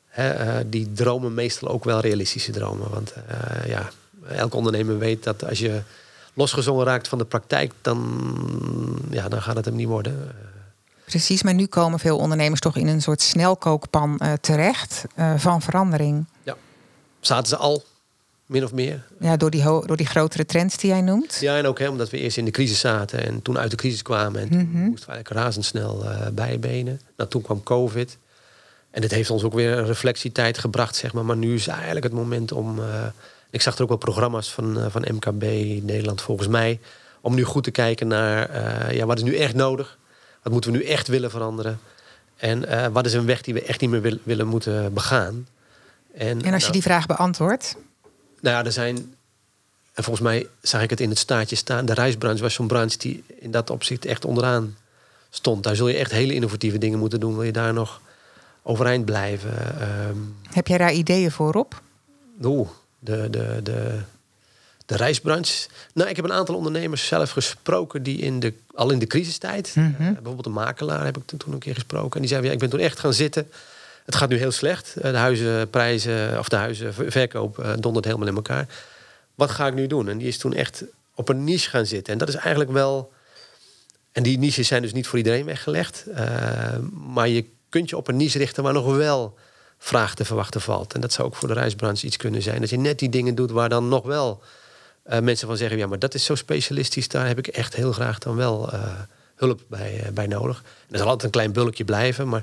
hè, uh, die dromen meestal ook wel realistische dromen. Want uh, ja, elke ondernemer weet dat als je losgezongen raakt van de praktijk, dan, ja, dan gaat het hem niet worden. Precies, maar nu komen veel ondernemers toch in een soort snelkookpan uh, terecht van verandering. Ja, zaten ze al min of meer. Ja, door die, door die grotere trends die jij noemt. Ja, en ook hè, omdat we eerst in de crisis zaten en toen uit de crisis kwamen. En toen mm -hmm. moesten we eigenlijk razendsnel uh, bijbenen. Nou, toen kwam COVID. En dit heeft ons ook weer een reflectietijd gebracht, zeg maar. Maar nu is eigenlijk het moment om... Uh, ik zag er ook wel programma's van, uh, van MKB Nederland volgens mij... Om nu goed te kijken naar ja, wat is nu echt nodig? Wat moeten we nu echt willen veranderen? En wat is een weg die we echt niet meer willen moeten begaan? En, en als je nou die vraag beantwoordt? Nou ja, er zijn en volgens mij zag ik het in het staartje staan. De reisbranche was zo'n branche die in dat opzicht echt onderaan stond. Daar zul je echt hele innovatieve dingen moeten doen. Wil je daar nog overeind blijven? Ehm, Heb jij daar ideeën voor op? Oeh, de, de, de, de reisbranche. Nou, ik heb een aantal ondernemers zelf gesproken die in de, al in de crisistijd, mm bijvoorbeeld een makelaar heb ik toen een keer gesproken. En die zei: ja, ik ben toen echt gaan zitten. Het gaat nu heel slecht. Eh, de huizenprijzen of de huizenverkoop uh, dondert helemaal in elkaar wat ga ik nu doen? En die is toen echt op een niche gaan zitten. En dat is eigenlijk wel. En die niches zijn dus niet voor iedereen weggelegd. Uh, maar je kunt je op een niche richten waar nog wel vraag te verwachten valt. En dat zou ook voor de reisbranche iets kunnen zijn. Dat je net die dingen doet waar dan nog wel mensen van zeggen: ja, maar dat is zo specialistisch, daar heb ik echt heel graag dan wel hulp bij, bij nodig. Er zal altijd een klein bulkje blijven, maar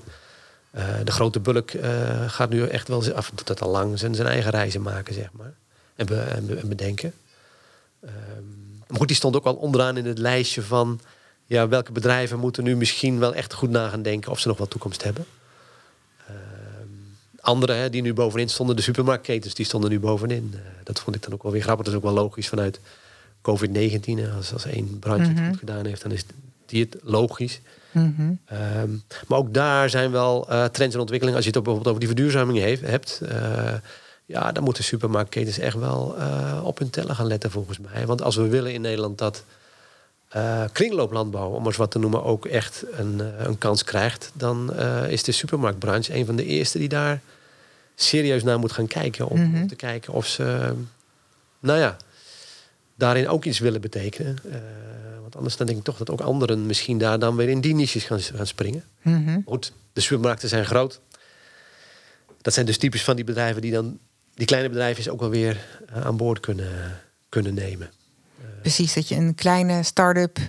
de grote bulk gaat nu echt wel, af doet dat al lang, zijn, zijn eigen reizen maken, zeg maar en, bedenken. Um, maar goed, die stond ook al onderaan in het lijstje van ja, welke bedrijven moeten nu misschien wel echt goed na gaan denken of ze nog wel toekomst hebben. Uh, andere hè, die nu bovenin stonden, de supermarktketens, die stonden nu bovenin. Uh, dat vond ik dan ook wel weer grappig. Dat is ook wel logisch vanuit COVID-19. Als, als één branche het mhm. goed gedaan heeft, dan is die het logisch. Mhm. Ehm, maar ook daar zijn wel uh, trends en ontwikkelingen. Als je het bijvoorbeeld over die verduurzaming heeft, hebt. Uh, ja, dan moeten supermarktketens echt wel uh, op hun tellen gaan letten volgens mij. Want als we willen in Nederland dat kringlooplandbouw, om eens wat te noemen, ook echt een, een kans krijgt, dan is de supermarktbranche een van de eerste die daar serieus naar moet gaan kijken. Om mm -hmm. te kijken of ze, nou ja, daarin ook iets willen betekenen. Want anders dan denk ik toch dat ook anderen misschien daar dan weer in die niches gaan, gaan springen. Mm -hmm. Goed, de supermarkten zijn groot. Dat zijn dus typisch van die bedrijven die dan die kleine bedrijven ook wel weer uh, aan boord kunnen, kunnen nemen. Precies, dat je een kleine start-up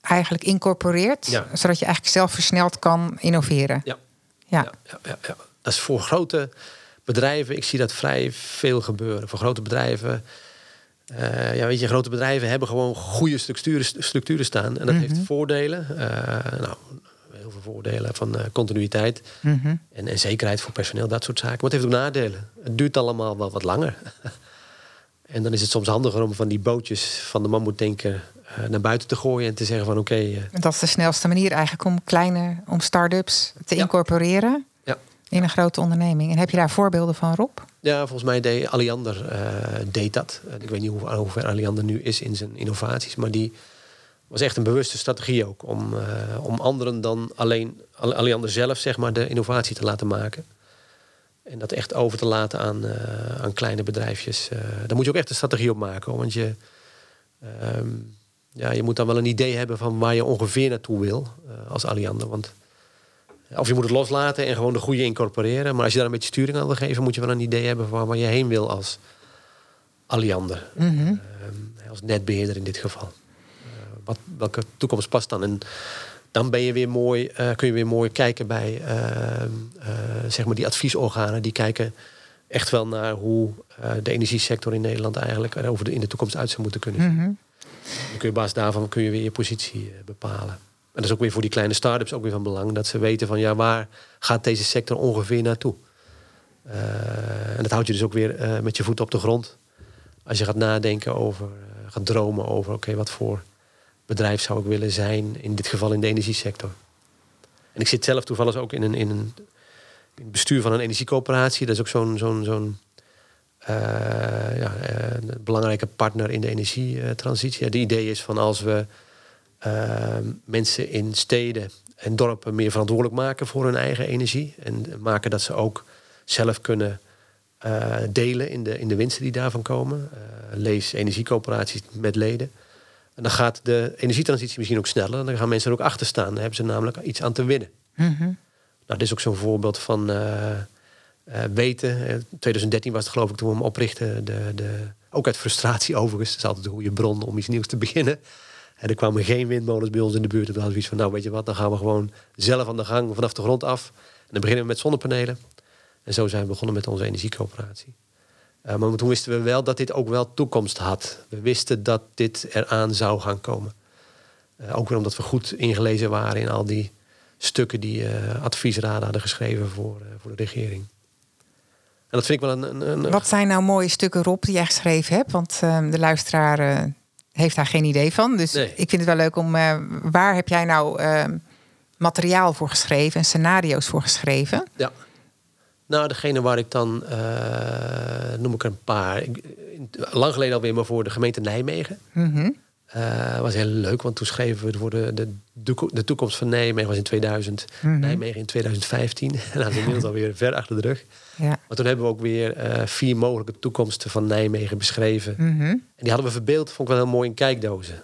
eigenlijk incorporeert, zodat je eigenlijk zelf versneld kan innoveren. Ja. Ja. Ja, ja, ja. Dat is voor grote bedrijven, ik zie dat vrij veel gebeuren. Voor grote bedrijven, uh, ja, weet je, grote bedrijven hebben gewoon goede structuren, structuren staan. En dat heeft mhm. voordelen. Uh, nou, heel veel voordelen van uh, continuïteit mhm. en, en, zekerheid voor personeel, dat soort zaken. Maar het heeft ook nadelen. Het duurt allemaal wel wat langer. *laughs* en dan is het soms handiger om van die bootjes van de mammoetdenker uh, naar buiten te gooien en te zeggen van oké. Okay, eh, dat is de snelste manier eigenlijk om kleine, om start-ups te incorporeren. In een grote onderneming. En heb je daar voorbeelden van, Rob? Ja, volgens mij deed Alliander deed dat. ik weet niet hoe, ver Alliander nu is in zijn innovaties, maar die was echt een bewuste strategie ook. Om, uh, om anderen dan alleen, alleen zelf zeg maar, de innovatie te laten maken. En dat echt over te laten aan, uh, aan kleine bedrijfjes. Daar moet je ook echt een strategie op maken. Want je, um, ja, je moet dan wel een idee hebben van waar je ongeveer naartoe wil als Alliander. Want, of je moet het loslaten en gewoon de goede incorporeren. Maar als je daar een beetje sturing aan wil geven, moet je wel een idee hebben van waar je heen wil als Alliander. Mm -hmm. als netbeheerder in dit geval wat, welke toekomst past dan? En dan ben je weer mooi, uh, kun je weer mooi kijken bij zeg maar die adviesorganen. Die kijken echt wel naar hoe de energiesector in Nederland eigenlijk er over de, in de toekomst uit zou moeten kunnen zien. Mhm. Dan kun je op basis daarvan kun je weer je positie bepalen. Dat is ook weer voor die kleine start-ups ook weer van belang. Dat ze weten van ja, waar gaat deze sector ongeveer naartoe? en dat houdt je dus ook weer met je voet op de grond. Als je gaat nadenken over, gaat dromen over oké, wat voor bedrijf zou ik willen zijn, in dit geval in de energiesector. En ik zit zelf toevallig ook in een, in een in het bestuur van een energiecoöperatie. Dat is ook zo'n zo'n zo'n ja, belangrijke partner in de energietransitie. De idee is van als we mensen in steden en dorpen meer verantwoordelijk maken voor hun eigen energie. En maken dat ze ook zelf kunnen delen in de, in de winsten die daarvan komen. lees energiecoöperaties met leden. En dan gaat de energietransitie misschien ook sneller. Dan gaan mensen er ook achter staan. Dan hebben ze namelijk iets aan te winnen. Mm -hmm. Nou, dit is ook zo'n voorbeeld van uh, uh, weten. 2013 was het geloof ik toen we hem oprichten. De, de, ook uit frustratie overigens. Het is altijd een goede bron om iets nieuws te beginnen. En er kwamen geen windmolens bij ons in de buurt. En hadden iets van, nou weet je wat, dan gaan we gewoon zelf aan de gang vanaf de grond af. En dan beginnen we met zonnepanelen. En zo zijn we begonnen met onze energiecoöperatie. Uh, maar toen wisten we wel dat dit ook wel toekomst had. We wisten dat dit eraan zou gaan komen. Uh, ook weer omdat we goed ingelezen waren in al die stukken die uh, adviesraden hadden geschreven voor, voor de regering. En dat vind ik wel een, een, een, Wat zijn nou mooie stukken, Rob, die jij geschreven hebt? Want de luisteraar heeft daar geen idee van. Dus ik vind het wel leuk om. waar heb jij nou materiaal voor geschreven en scenario's voor geschreven? Ja. Nou, degene waar ik dan, uh, noem ik er een paar. Ik, lang geleden alweer, maar voor de gemeente Nijmegen. Mm was heel leuk, want toen schreven we voor de, de, de toekomst van Nijmegen was in 2000, mhm. Nijmegen in 2015. *laughs* en dat is inmiddels alweer ver achter de rug. Ja. Maar toen hebben we ook weer uh, vier mogelijke toekomsten van Nijmegen beschreven. Mhm. En die hadden we verbeeld, vond ik wel heel mooi in kijkdozen.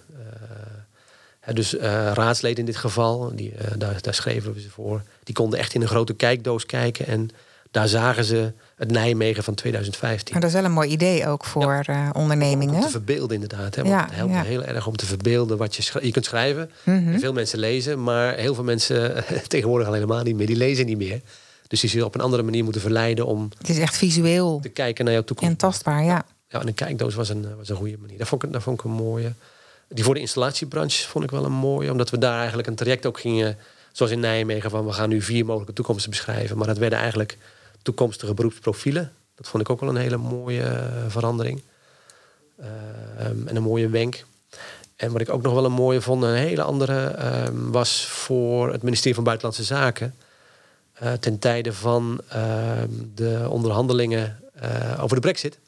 dus raadsleden in dit geval, die, daar, daar schreven we ze voor. Die konden echt in een grote kijkdoos kijken en daar zagen ze het Nijmegen van 2015. Maar dat is wel een mooi idee ook voor ja. uh, ondernemingen. Om te verbeelden inderdaad. Hè? Want ja, het helpt ja. heel erg om te verbeelden wat je, je kunt schrijven. Mm Veel mensen lezen, maar heel veel mensen *laughs* tegenwoordig al helemaal niet meer. Die lezen niet meer. Dus die zullen op een andere manier moeten verleiden om... Het is echt visueel. Te kijken naar jouw toekomst. En tastbaar, ja. Ja, en een kijkdoos was een, was een goede manier. Dat vond, ik, dat vond ik een mooie. Die voor de installatiebranche vond ik wel een mooie. Omdat we daar eigenlijk een traject ook gingen... Zoals in Nijmegen, van we gaan nu vier mogelijke toekomsten beschrijven. Maar dat werden eigenlijk toekomstige beroepsprofielen. Dat vond ik ook wel een hele mooie eh, verandering. Ehm, en een mooie wenk. En wat ik ook nog wel een mooie vond, een hele andere, ehm, was voor het ministerie van Buitenlandse Zaken. Uh, ten tijde van ehm, de onderhandelingen eh, over de brexit.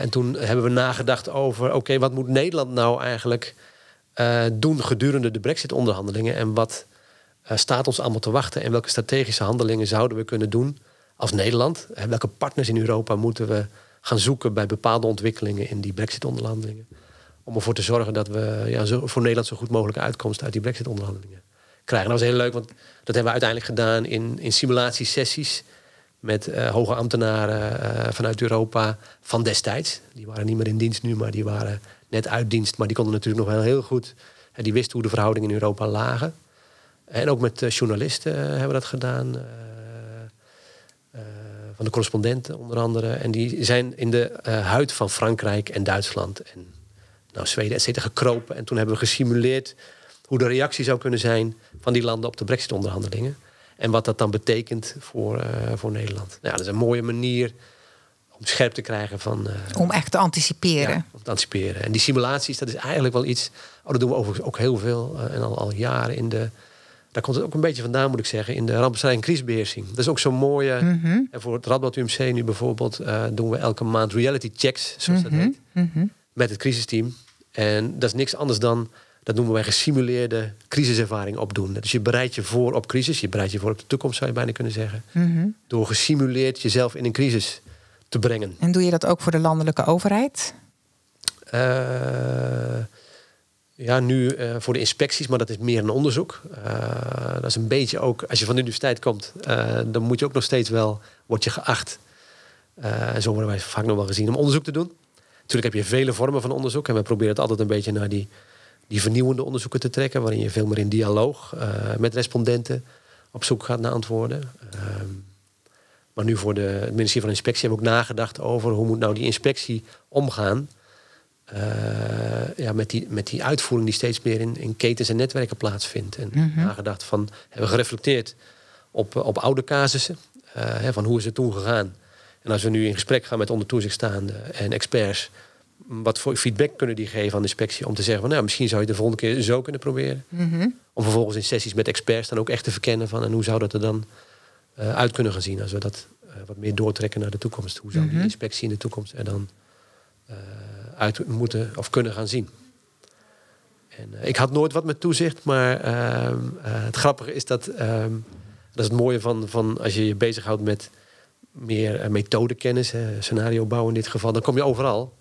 en toen hebben we nagedacht over, oké, wat moet Nederland nou eigenlijk doen gedurende de brexit-onderhandelingen? En wat staat ons allemaal te wachten en welke strategische handelingen zouden we kunnen doen als Nederland? En welke partners in Europa moeten we gaan zoeken bij bepaalde ontwikkelingen in die Brexit-onderhandelingen? Om ervoor te zorgen dat we ja, voor Nederland zo goed mogelijke uitkomst uit die Brexit-onderhandelingen krijgen. Dat was heel leuk, want dat hebben we uiteindelijk gedaan in, in simulatiesessies met uh, hoge ambtenaren vanuit Europa van destijds. Die waren niet meer in dienst nu, maar die waren net uit dienst. Maar die konden natuurlijk nog wel heel goed. Uh, die wisten hoe de verhoudingen in Europa lagen. En ook met journalisten eh, hebben we dat gedaan. Eh, eh, van de correspondenten onder andere. En die zijn in de huid van Frankrijk en Duitsland en nou, Zweden, et cetera, gekropen. En toen hebben we gesimuleerd hoe de reactie zou kunnen zijn van die landen op de brexit-onderhandelingen. En wat dat dan betekent voor, voor Nederland. Nou, dat is een mooie manier om scherp te krijgen van... om echt te anticiperen. Ja, om te anticiperen. En die simulaties, dat is eigenlijk wel iets... Oh, dat doen we overigens ook heel veel en al, al jaren in de daar komt het ook een beetje vandaan, moet ik zeggen, in de rampbestrijding en crisisbeheersing. Dat is ook zo'n mooie. Mhm. En voor het Radboud UMC nu bijvoorbeeld uh, doen we elke maand reality checks, zoals dat mhm. heet, mhm. met het crisisteam. En dat is niks anders dan, dat noemen wij gesimuleerde crisiservaring opdoen. Dus je bereidt je voor op crisis, je bereidt je voor op de toekomst, zou je bijna kunnen zeggen. Door gesimuleerd jezelf in een crisis te brengen. En doe je dat ook voor de landelijke overheid? Uh, ja, nu uh, voor de inspecties, maar dat is meer een onderzoek. Uh, dat is een beetje ook, als je van de universiteit komt, uh, dan moet je ook nog steeds wel, word je geacht. en zo worden wij vaak nog wel gezien om onderzoek te doen. Natuurlijk heb je vele vormen van onderzoek en we proberen het altijd een beetje naar die, die vernieuwende onderzoeken te trekken, waarin je veel meer in dialoog met respondenten op zoek gaat naar antwoorden. Ehm, maar nu voor de, het ministerie van Inspectie hebben we ook nagedacht over hoe moet nou die inspectie omgaan uh, ja, met, die, met die uitvoering die steeds meer in, in ketens en netwerken plaatsvindt. En mm nagedacht van, hebben gereflecteerd op, op oude casussen. Uh, hè, van hoe is het toen gegaan? En als we nu in gesprek gaan met ondertoezichtstaanden en experts, wat voor feedback kunnen die geven aan de inspectie om te zeggen van nou, misschien zou je de volgende keer zo kunnen proberen. Mm Om vervolgens in sessies met experts dan ook echt te verkennen van en hoe zou dat er dan uh, uit kunnen gaan zien als we dat wat meer doortrekken naar de toekomst. Hoe zou die mhm. inspectie in de toekomst er dan uit moeten of kunnen gaan zien. En, uh, ik had nooit wat met toezicht, maar uh, uh, het grappige is dat, ehm, dat is het mooie van, van als je je bezighoudt met meer methodekennis, scenario bouwen in dit geval, dan kom je overal.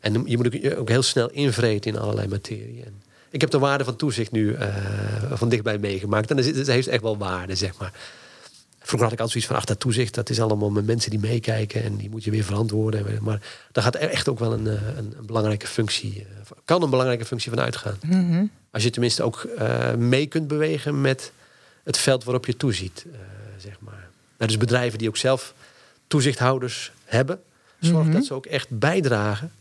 En je moet ook, heel snel invreten in allerlei materie. En ik heb de waarde van toezicht nu van dichtbij meegemaakt. En het heeft echt wel waarde, zeg maar. Vroeger had ik altijd zoiets van, ach, dat toezicht, dat is allemaal met mensen die meekijken en die moet je weer verantwoorden. Maar daar gaat echt ook wel een, eh, een, een belangrijke functie, eh, kan een belangrijke functie van uitgaan. Mhm. Als je tenminste ook uh, mee kunt bewegen met het veld waarop je toeziet, uh, zeg maar. Nou, dus bedrijven die ook zelf toezichthouders hebben, Zorg Mhm. dat ze ook echt bijdragen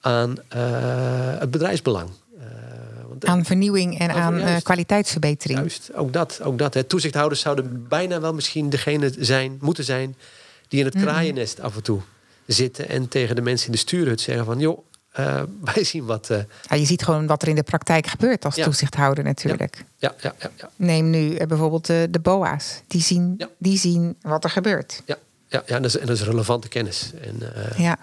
aan eh, het bedrijfsbelang. Eh, Aan vernieuwing en aan eh, kwaliteitsverbetering. Juist, ook dat. Ook dat hè. Toezichthouders zouden bijna wel misschien degene zijn, moeten zijn... die in het Mhm. kraaiennest af en toe zitten... en tegen de mensen in de stuurhut zeggen van... joh, eh, *laughs* wij zien wat... eh, Ja, je ziet gewoon wat er in de praktijk gebeurt als Ja. toezichthouder natuurlijk. ja, ja, ja, ja. Neem nu bijvoorbeeld de BOA's. Die zien, die zien wat er gebeurt. Ja, ja, ja en, dat is, en dat is relevante kennis. En, Ja,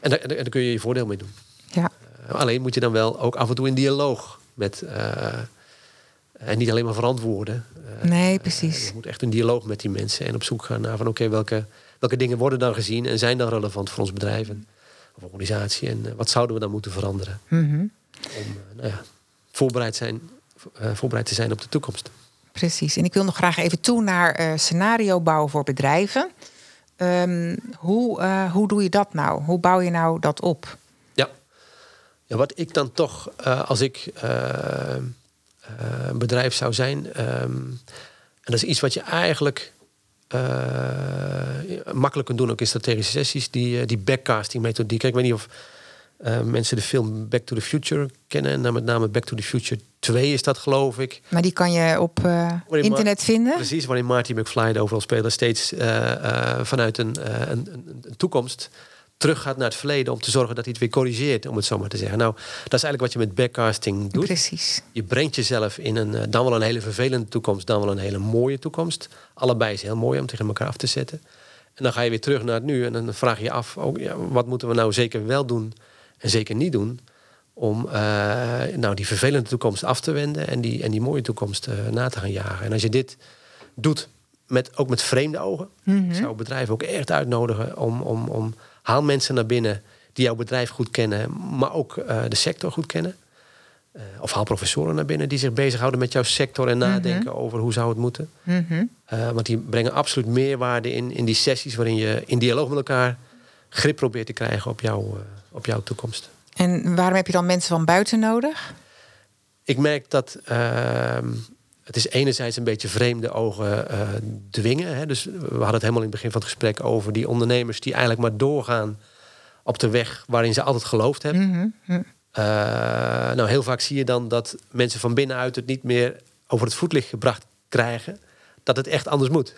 en, daar, en daar kun je je voordeel mee doen. ja. Eh, alleen moet je dan wel ook af en toe in dialoog met... eh, en niet alleen maar verantwoorden. Eh, Nee, precies. je moet echt in dialoog met die mensen en op zoek gaan naar van oké, welke, welke dingen worden dan gezien en zijn dan relevant voor ons bedrijf en, of organisatie en eh, wat zouden we dan moeten veranderen Mhm. om eh, nou ja, voorbereid, zijn, eh, voorbereid te zijn op de toekomst. Precies. En ik wil nog graag even toe naar eh, scenario bouwen voor bedrijven. Ehm, hoe, eh, hoe doe je dat nou? Hoe bouw je nou dat op? Ja, wat ik dan toch eh, als ik eh, eh, een bedrijf zou zijn, ehm, en dat is iets wat je eigenlijk makkelijk kunt doen, ook in strategische sessies, die, die backcasting methodiek. Ik weet niet of mensen de film Back to the Future kennen. En dan met name Back to the Future 2 is dat, geloof ik. Maar die kan je op internet vinden. Precies, waarin Marty McFly de overal speler steeds vanuit een, een, een toekomst terug gaat naar het verleden om te zorgen dat hij het weer corrigeert, om het zo maar te zeggen. Nou, dat is eigenlijk wat je met backcasting doet. Precies. Je brengt jezelf in een, eh, dan wel een hele vervelende toekomst, dan wel een hele mooie toekomst. Allebei is heel mooi om tegen elkaar af te zetten. En dan ga je weer terug naar het nu en dan vraag je je af, oh, ja, wat moeten we nou zeker wel doen en zeker niet doen om eh, nou, die vervelende toekomst af te wenden en die, en die mooie toekomst eh, na te gaan jagen. En als je dit doet, met, ook met vreemde ogen, Mhm. zou bedrijven ook echt uitnodigen om, om, om haal mensen naar binnen die jouw bedrijf goed kennen, maar ook eh, de sector goed kennen. Eh, of haal professoren naar binnen die zich bezighouden met jouw sector en nadenken over hoe zou het moeten. Mhm. Eh, want die brengen absoluut meerwaarde in, in die sessies waarin je in dialoog met elkaar grip probeert te krijgen op, jouw op jouw toekomst. En waarom heb je dan mensen van buiten nodig? Ik merk dat ehm, het is enerzijds een beetje vreemde ogen eh, dwingen. Hè. Dus we hadden het helemaal in het begin van het gesprek over die ondernemers die eigenlijk maar doorgaan op de weg waarin ze altijd geloofd hebben. Mhm. Eh, nou, heel vaak zie je dan dat mensen van binnenuit het niet meer over het voetlicht gebracht krijgen. Dat het echt anders moet.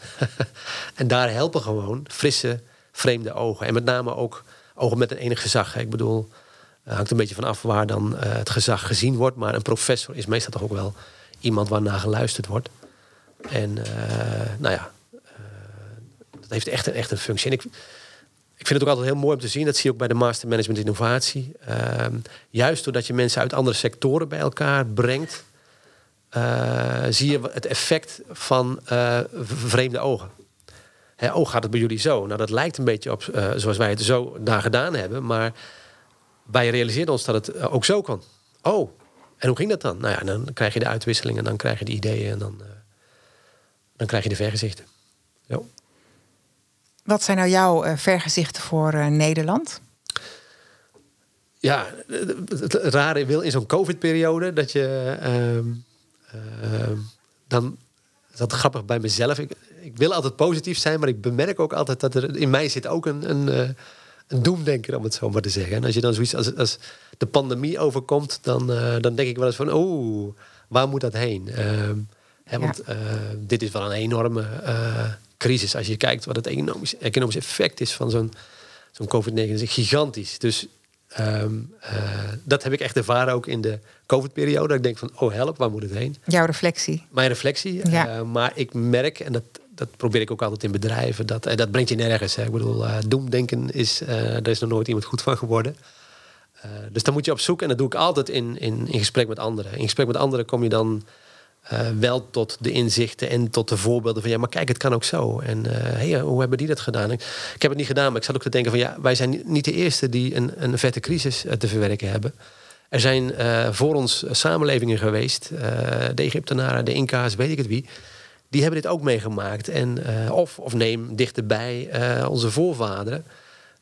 *laughs* en daar helpen gewoon frisse, vreemde ogen. En met name ook ogen met een enig gezag. hè. Ik bedoel, hangt een beetje van af waar dan eh, het gezag gezien wordt. Maar een professor is meestal toch ook wel iemand waarnaar geluisterd wordt. En eh, nou ja, eh, dat heeft echt een, echt een functie. En ik, ik vind het ook altijd heel mooi om te zien. Dat zie je ook bij de Master Management Innovatie. Ehm, juist doordat je mensen uit andere sectoren bij elkaar brengt, eh, zie je het effect van vreemde ogen. Hè, oh, gaat het bij jullie zo? Nou, dat lijkt een beetje op zoals wij het zo daar gedaan hebben. Maar wij realiseerden ons dat het ook zo kon. Oh, en hoe ging dat dan? Nou ja, dan krijg je de uitwisseling en dan krijg je de ideeën en dan, eh, dan krijg je de vergezichten. Ja. Wat zijn nou jouw eh, vergezichten voor eh, Nederland? Ja, het, rare wil in zo'n COVID-periode dat je ehm, ehm, dan dat grappig bij mezelf. Ik, ik wil altijd positief zijn, maar ik bemerk ook altijd dat er in mij zit ook een, een, een doemdenker, om het zo maar te zeggen. En als je dan zoiets als, als de pandemie overkomt, dan, eh, dan denk ik wel eens van, oeh, waar moet dat heen? Ehm, hè, want eh, dit is wel een enorme eh, crisis. Als je kijkt wat het economisch, economisch effect is van zo'n zo'n COVID-19, is gigantisch. Dus ehm, eh, dat heb ik echt ervaren ook in de COVID-periode. Dat ik denk van, oh help, waar moet het heen? Jouw reflectie. Mijn reflectie. Ja. Maar ik merk, en dat, dat probeer ik ook altijd in bedrijven, dat, dat brengt je nergens. Hè. Ik bedoel, doemdenken is, daar is nog nooit iemand goed van geworden. Eh, dus dan moet je op zoek, en dat doe ik altijd in, in, in gesprek met anderen. In gesprek met anderen kom je dan eh, wel tot de inzichten en tot de voorbeelden van ja, maar kijk, het kan ook zo. En eh, hey, hoe hebben die dat gedaan? Ik, heb het niet gedaan, maar ik zat ook te denken van ja, wij zijn niet- de eerste die een, een vette crisis te verwerken hebben. Er zijn voor ons samenlevingen geweest, de Egyptenaren, de Inca's, weet ik het wie. Die hebben dit ook meegemaakt. En, of, of neem dichterbij onze voorvaderen.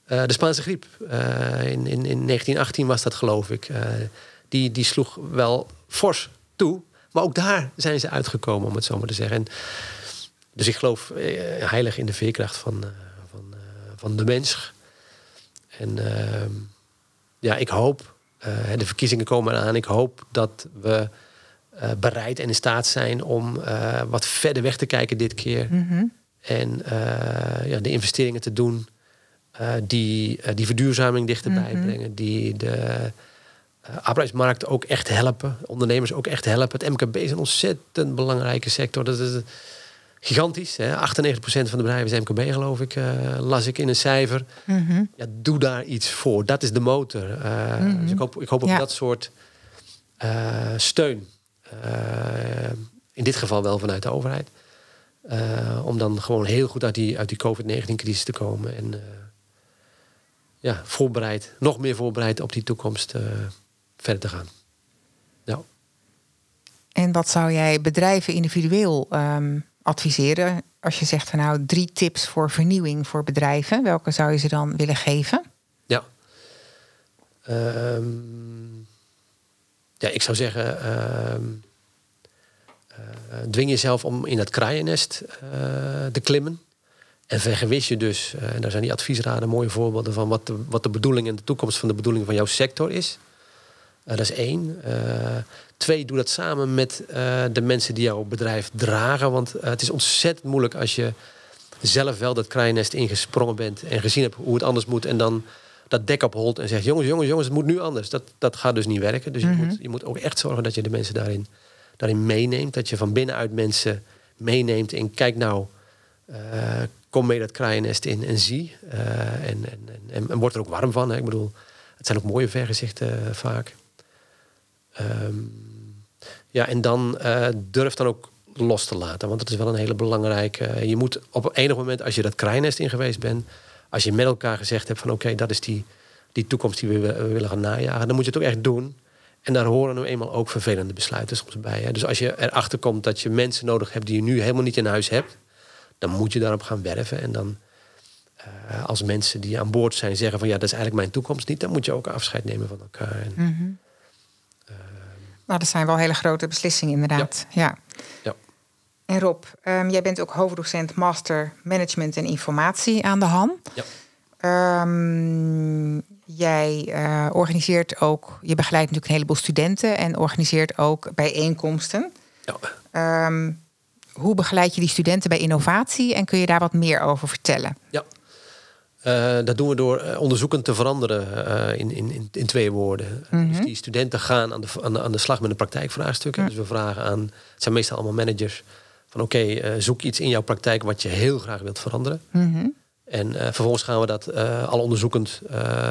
Eh, de Spaanse griep eh, in, in, in 1918 was dat, geloof ik. Eh, die, die sloeg wel fors toe. Maar ook daar zijn ze uitgekomen, om het zo maar te zeggen. En, dus ik geloof heilig in de veerkracht van, van, van de mens. En ehm, ja, ik hoop, de verkiezingen komen eraan, ik hoop dat we bereid en in staat zijn om wat verder weg te kijken dit keer. Mm -hmm. En ja, de investeringen te doen die die verduurzaming dichterbij Mhm. brengen. Die de arbeidsmarkt ook echt helpen. Ondernemers ook echt helpen. Het MKB is een ontzettend belangrijke sector. Dat is gigantisch. Hè? 98% van de bedrijven is MKB, geloof ik. Las ik in een cijfer. Mm -hmm. Ja, doe daar iets voor. Dat is de motor. Mhm. Dus ik hoop, ik hoop op Ja. dat soort steun. In dit geval wel vanuit de overheid. Om dan gewoon heel goed uit die, uit die COVID-19-crisis te komen. En ja, voorbereid, nog meer voorbereid op die toekomst uh, verder te gaan. Ja. En wat zou jij bedrijven individueel um, adviseren als je zegt van nou drie tips voor vernieuwing voor bedrijven? Welke zou je ze dan willen geven? Ja. Um, ja, ik zou zeggen, um, uh, dwing jezelf om in dat kraaiennest uh, te klimmen. En vergewis je dus, uh, en daar zijn die adviesraden mooie voorbeelden van wat de, wat de bedoeling en de toekomst van de bedoeling van jouw sector is. Uh, dat is één. Uh, twee, doe dat samen met uh, de mensen die jouw bedrijf dragen. Want uh, het is ontzettend moeilijk als je zelf wel dat kraaiennest ingesprongen bent en gezien hebt hoe het anders moet. En dan dat dek opholt en zegt: jongens, jongens, jongens, het moet nu anders. Dat, dat gaat dus niet werken. Dus Mhm. je, moet, je moet ook echt zorgen dat je de mensen daarin, daarin meeneemt. Dat je van binnenuit mensen meeneemt en kijk nou. Uh, kom mee dat kraaiennest in en zie. Uh, en, en, en, en er ook warm van. Hè. Ik bedoel, het zijn ook mooie vergezichten uh, vaak. Um, ja, en dan uh, durf dan ook los te laten. Want dat is wel een hele belangrijke. je moet op enig moment, als je dat kraaiennest in geweest bent, als je met elkaar gezegd hebt van oké, dat is die, die toekomst die we, we, willen gaan najagen, dan moet je het ook echt doen. En daar horen nu eenmaal ook vervelende besluiten soms bij. Hè. Dus als je erachter komt dat je mensen nodig hebt die je nu helemaal niet in huis hebt, dan moet je daarop gaan werven. En dan uh, als mensen die aan boord zijn zeggen van ja, dat is eigenlijk mijn toekomst niet, dan moet je ook afscheid nemen van elkaar. En, mm -hmm. uh, nou, dat zijn wel hele grote beslissingen inderdaad. Ja. ja. ja. En Rob, um, jij bent ook hoofddocent Master Management en Informatie aan de HAN. Ja. Um, jij uh, organiseert ook, je begeleidt natuurlijk een heleboel studenten en organiseert ook bijeenkomsten. Ja. Um, hoe begeleid je die studenten bij innovatie en kun je daar wat meer over vertellen? Ja, uh, dat doen we door uh, onderzoeken te veranderen uh, in, in, in twee woorden. Mhm. Mm -hmm. Dus die studenten gaan aan de, aan de, aan de slag met een praktijkvraagstuk. Mm. Dus we vragen aan, het zijn meestal allemaal managers, van oké, okay, zoek iets in jouw praktijk wat je heel graag wilt veranderen. Mm -hmm. En vervolgens gaan we dat al onderzoekend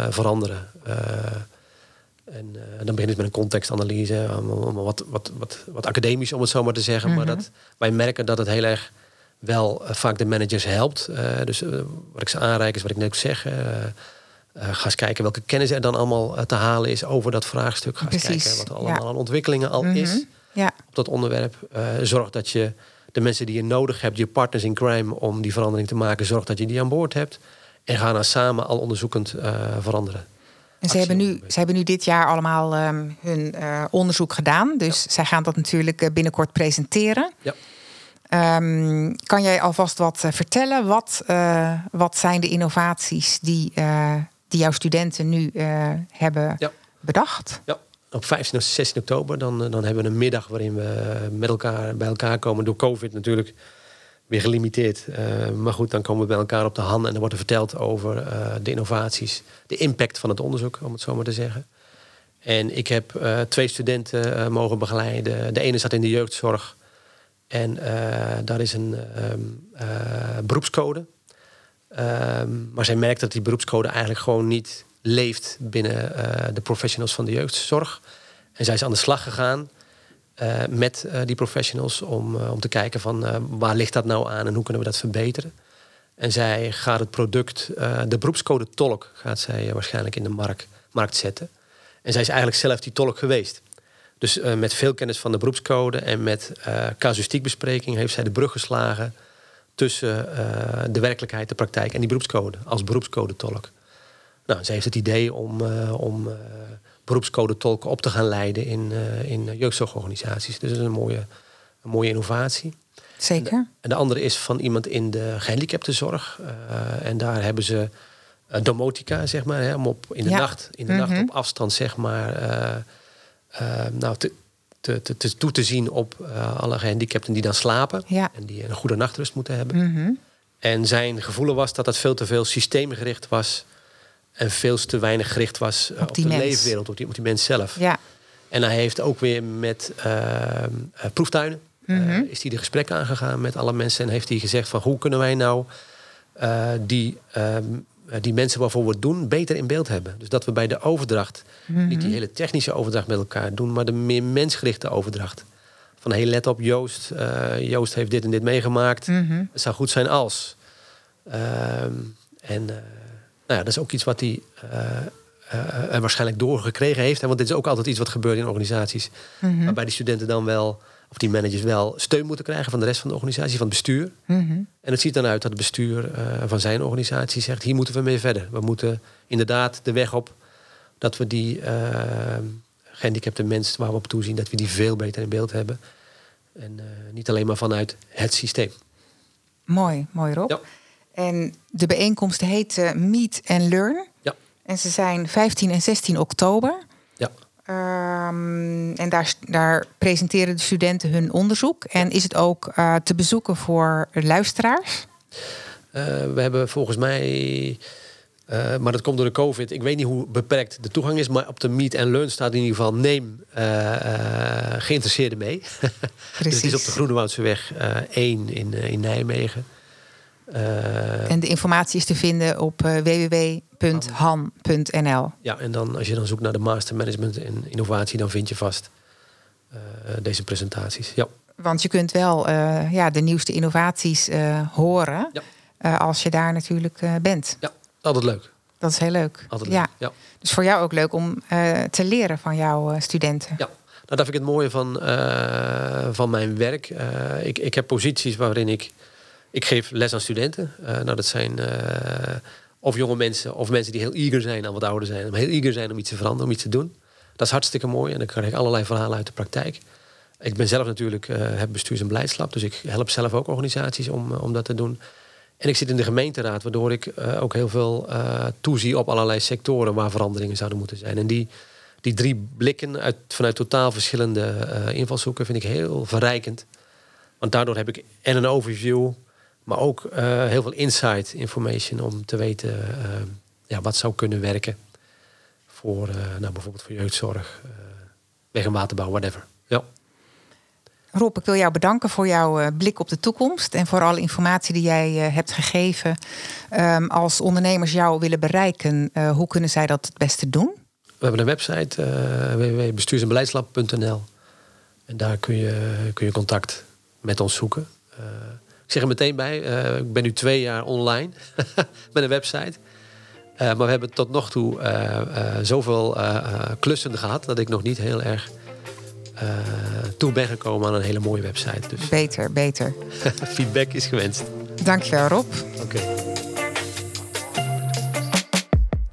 veranderen. En uh, dan begint het met een contextanalyse, wat, wat, wat, wat academisch om het zo maar te zeggen. Mm -hmm. Maar dat, wij merken dat het heel erg wel uh, vaak de managers helpt. Uh, dus wat ik ze aanreik is wat ik net zeg. ga eens kijken welke kennis er dan allemaal te halen is over dat vraagstuk. Ga eens Precies, kijken wat er allemaal ja. aan ontwikkelingen al mm -hmm. is ja. op dat onderwerp. zorg dat je de mensen die je nodig hebt, je partners in crime om die verandering te maken, zorg dat je die aan boord hebt. En ga dan samen al onderzoekend veranderen. En ze hebben, nu, ze hebben nu dit jaar allemaal um, hun uh, onderzoek gedaan. Dus ja. zij gaan dat natuurlijk uh, binnenkort presenteren. Ja. Um, kan jij alvast wat uh, vertellen? Wat, wat zijn de innovaties die, die jouw studenten nu hebben ja. bedacht? Ja. Op 15 of 16 oktober dan, dan hebben we een middag waarin we met elkaar bij elkaar komen. Door COVID natuurlijk weer gelimiteerd. Uh, maar goed, dan komen we bij elkaar op de hand en dan wordt er verteld over uh, de innovaties, de impact van het onderzoek, om het zo maar te zeggen. En ik heb uh, twee studenten mogen begeleiden. De ene zat in de jeugdzorg en daar is een um, beroepscode. Um, maar zij merkt dat die beroepscode eigenlijk gewoon niet leeft binnen de professionals van de jeugdzorg. En zij is aan de slag gegaan uh, met uh, die professionals om, uh, om te kijken van waar ligt dat nou aan en hoe kunnen we dat verbeteren. En zij gaat het product, de beroepscode tolk, gaat zij waarschijnlijk in de markt, markt zetten. En zij is eigenlijk zelf die tolk geweest. Dus met veel kennis van de beroepscode en met casuïstiekbespreking heeft zij de brug geslagen tussen de werkelijkheid, de praktijk en die beroepscode als beroepscode tolk. Nou, zij heeft het idee om, om beroepscode tolken op te gaan leiden in, uh, in jeugdzorgorganisaties. Dus dat is een mooie, een mooie innovatie. Zeker. En de, en de andere is van iemand in de gehandicaptenzorg. Uh, en daar hebben ze eh, domotica, zeg maar. Hè, om op, in de, Ja. nacht, in de nacht Mhm. op afstand, zeg maar, eh, eh, nou, te, te, te, te- toe te zien op eh, alle gehandicapten die dan slapen. Ja. En die een goede nachtrust moeten hebben. Mhm. En zijn gevoel was dat dat veel te veel systeemgericht was. En veel te weinig gericht was eh, Op de mens. leefwereld, op die, op die mens zelf. Ja. En hij heeft ook weer met eh, eh, proeftuinen... eh, Mhm. is hij de gesprekken aangegaan met alle mensen... en heeft hij gezegd van hoe kunnen wij nou die, ehm, eh, die mensen waarvoor we het doen... beter in beeld hebben. Dus dat we bij de overdracht Mhm. niet die hele technische overdracht met elkaar doen... maar de meer mensgerichte overdracht. Van hey, let op Joost. Joost heeft dit en dit meegemaakt. Mhm. Het zou goed zijn als. Ehm, en ja, dat is ook iets wat hij eh, eh, er waarschijnlijk doorgekregen heeft. Hè, want dit is ook altijd iets wat gebeurt in organisaties. Mhm. Waarbij die studenten dan wel, of die managers wel, steun moeten krijgen van de rest van de organisatie, van het bestuur. Mhm. En het ziet dan uit dat het bestuur eh, van zijn organisatie zegt: hier moeten we mee verder. We moeten inderdaad de weg op dat we die eh, gehandicapte mensen waar we op toezien, dat we die veel beter in beeld hebben. En eh, niet alleen maar vanuit het systeem. Mooi, mooi Rob. Ja. En de bijeenkomst heet Meet and Learn. Ja. En ze zijn 15 en 16 oktober. Ja. Ehm, en daar, daar presenteren de studenten hun onderzoek. En is het ook eh, te bezoeken voor luisteraars? Eh, we hebben volgens mij, eh, maar dat komt door de COVID. Ik weet niet hoe beperkt de toegang is, maar op de Meet and Learn staat in ieder geval neem geïnteresseerden mee. *laughs* dus het is op de Groenewoudseweg eh 1 in, in Nijmegen. Eh, En de informatie is te vinden op eh, www.han.nl. ja, en dan als je dan zoekt naar de Master Management en Innovatie, dan vind je vast eh, deze presentaties. Ja. Want je kunt wel ja, de nieuwste innovaties horen Ja. als je daar natuurlijk bent. ja, altijd leuk. Dat is heel leuk. Altijd leuk. Ja. Dus voor jou ook leuk om te leren van jouw studenten. Ja, nou, dat vind ik het mooie van, van mijn werk. Ik, ik heb posities waarin ik... Ik geef les aan studenten. Eh, nou, dat zijn eh, of jonge mensen of mensen die heel eager zijn, al wat ouder zijn. Om heel eager zijn om iets te veranderen, om iets te doen. Dat is hartstikke mooi en dan krijg ik allerlei verhalen uit de praktijk. Ik ben zelf natuurlijk, eh heb bestuurs- en beleidslab. Dus ik help zelf ook organisaties om, om dat te doen. En ik zit in de gemeenteraad, waardoor ik ook heel veel toezie op allerlei sectoren waar veranderingen zouden moeten zijn. En die, die drie blikken uit, vanuit totaal verschillende invalshoeken vind ik heel verrijkend. Want daardoor heb ik en een overview, maar ook eh, heel veel insight information om te weten eh, ja, wat zou kunnen werken voor eh, nou, bijvoorbeeld voor jeugdzorg, weg- en waterbouw, whatever. Ja. Rob, ik wil jou bedanken voor jouw blik op de toekomst en voor alle informatie die jij hebt gegeven. Ehm, als ondernemers jou willen bereiken, hoe kunnen zij dat het beste doen? We hebben een website, www.bestuurs- en beleidslab.nl. En daar kun je, kun je contact met ons zoeken. Ik zeg er meteen bij, eh, ik ben nu twee jaar online *laughs* met een website. Eh, maar we hebben tot nog toe eh, zoveel klussen gehad... dat ik nog niet heel erg toe ben gekomen aan een hele mooie website. Dus Beter, beter. *laughs* feedback is gewenst. Dankjewel Rob. Oké.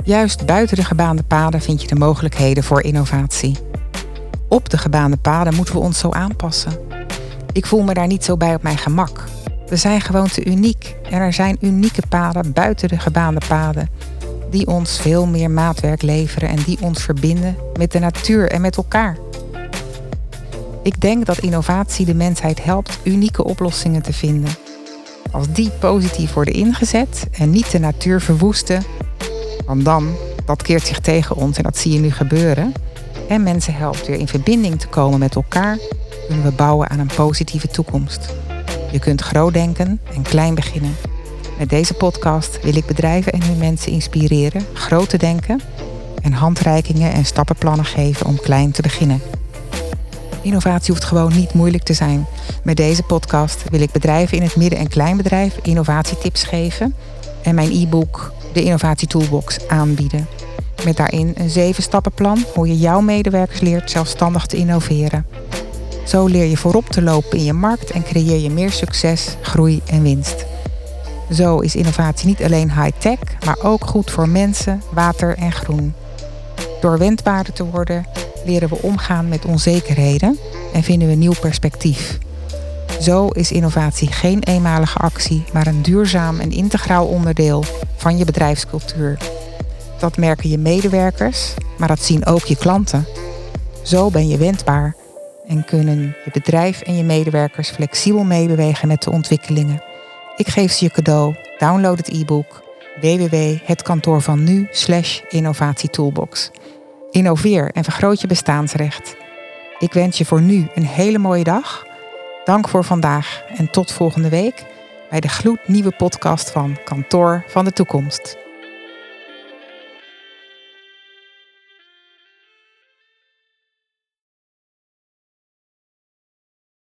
Juist buiten de gebaande paden vind je de mogelijkheden voor innovatie. Op de gebaande paden moeten we ons zo aanpassen. Ik voel me daar niet zo bij op mijn gemak. We zijn gewoon te uniek en er zijn unieke paden buiten de gebaande paden die ons veel meer maatwerk leveren en die ons verbinden met de natuur en met elkaar. Ik denk dat innovatie de mensheid helpt unieke oplossingen te vinden. Als die positief worden ingezet en niet de natuur verwoesten, want dan, dat keert zich tegen ons en dat zie je nu gebeuren. En mensen helpt weer in verbinding te komen met elkaar, kunnen we bouwen aan een positieve toekomst. Je kunt groot denken en klein beginnen. Met deze podcast wil ik bedrijven en hun mensen inspireren groot te denken en handreikingen en stappenplannen geven om klein te beginnen. Innovatie hoeft gewoon niet moeilijk te zijn. Met deze podcast wil ik bedrijven in het midden- en kleinbedrijf innovatietips geven en mijn e-book de Innovatie Toolbox aanbieden. Met daarin een zeven stappenplan hoe je jouw medewerkers leert zelfstandig te innoveren. Zo leer je voorop te lopen in je markt en creëer je meer succes, groei en winst. Zo is innovatie niet alleen high-tech, maar ook goed voor mensen, water en groen. Door wendbaarder te worden, leren we omgaan met onzekerheden en vinden we nieuw perspectief. Zo is innovatie geen eenmalige actie, maar een duurzaam en integraal onderdeel van je bedrijfscultuur. Dat merken je medewerkers, maar dat zien ook je klanten. Zo ben je wendbaar en kunnen je bedrijf en je medewerkers flexibel meebewegen met de ontwikkelingen. Ik geef ze je cadeau. Download het e-book www.hetkantoorvannu innovatietoolbox. Innoveer en vergroot je bestaansrecht. Ik wens je voor nu een hele mooie dag. Dank voor vandaag en tot volgende week bij de gloednieuwe podcast van Kantoor van de Toekomst.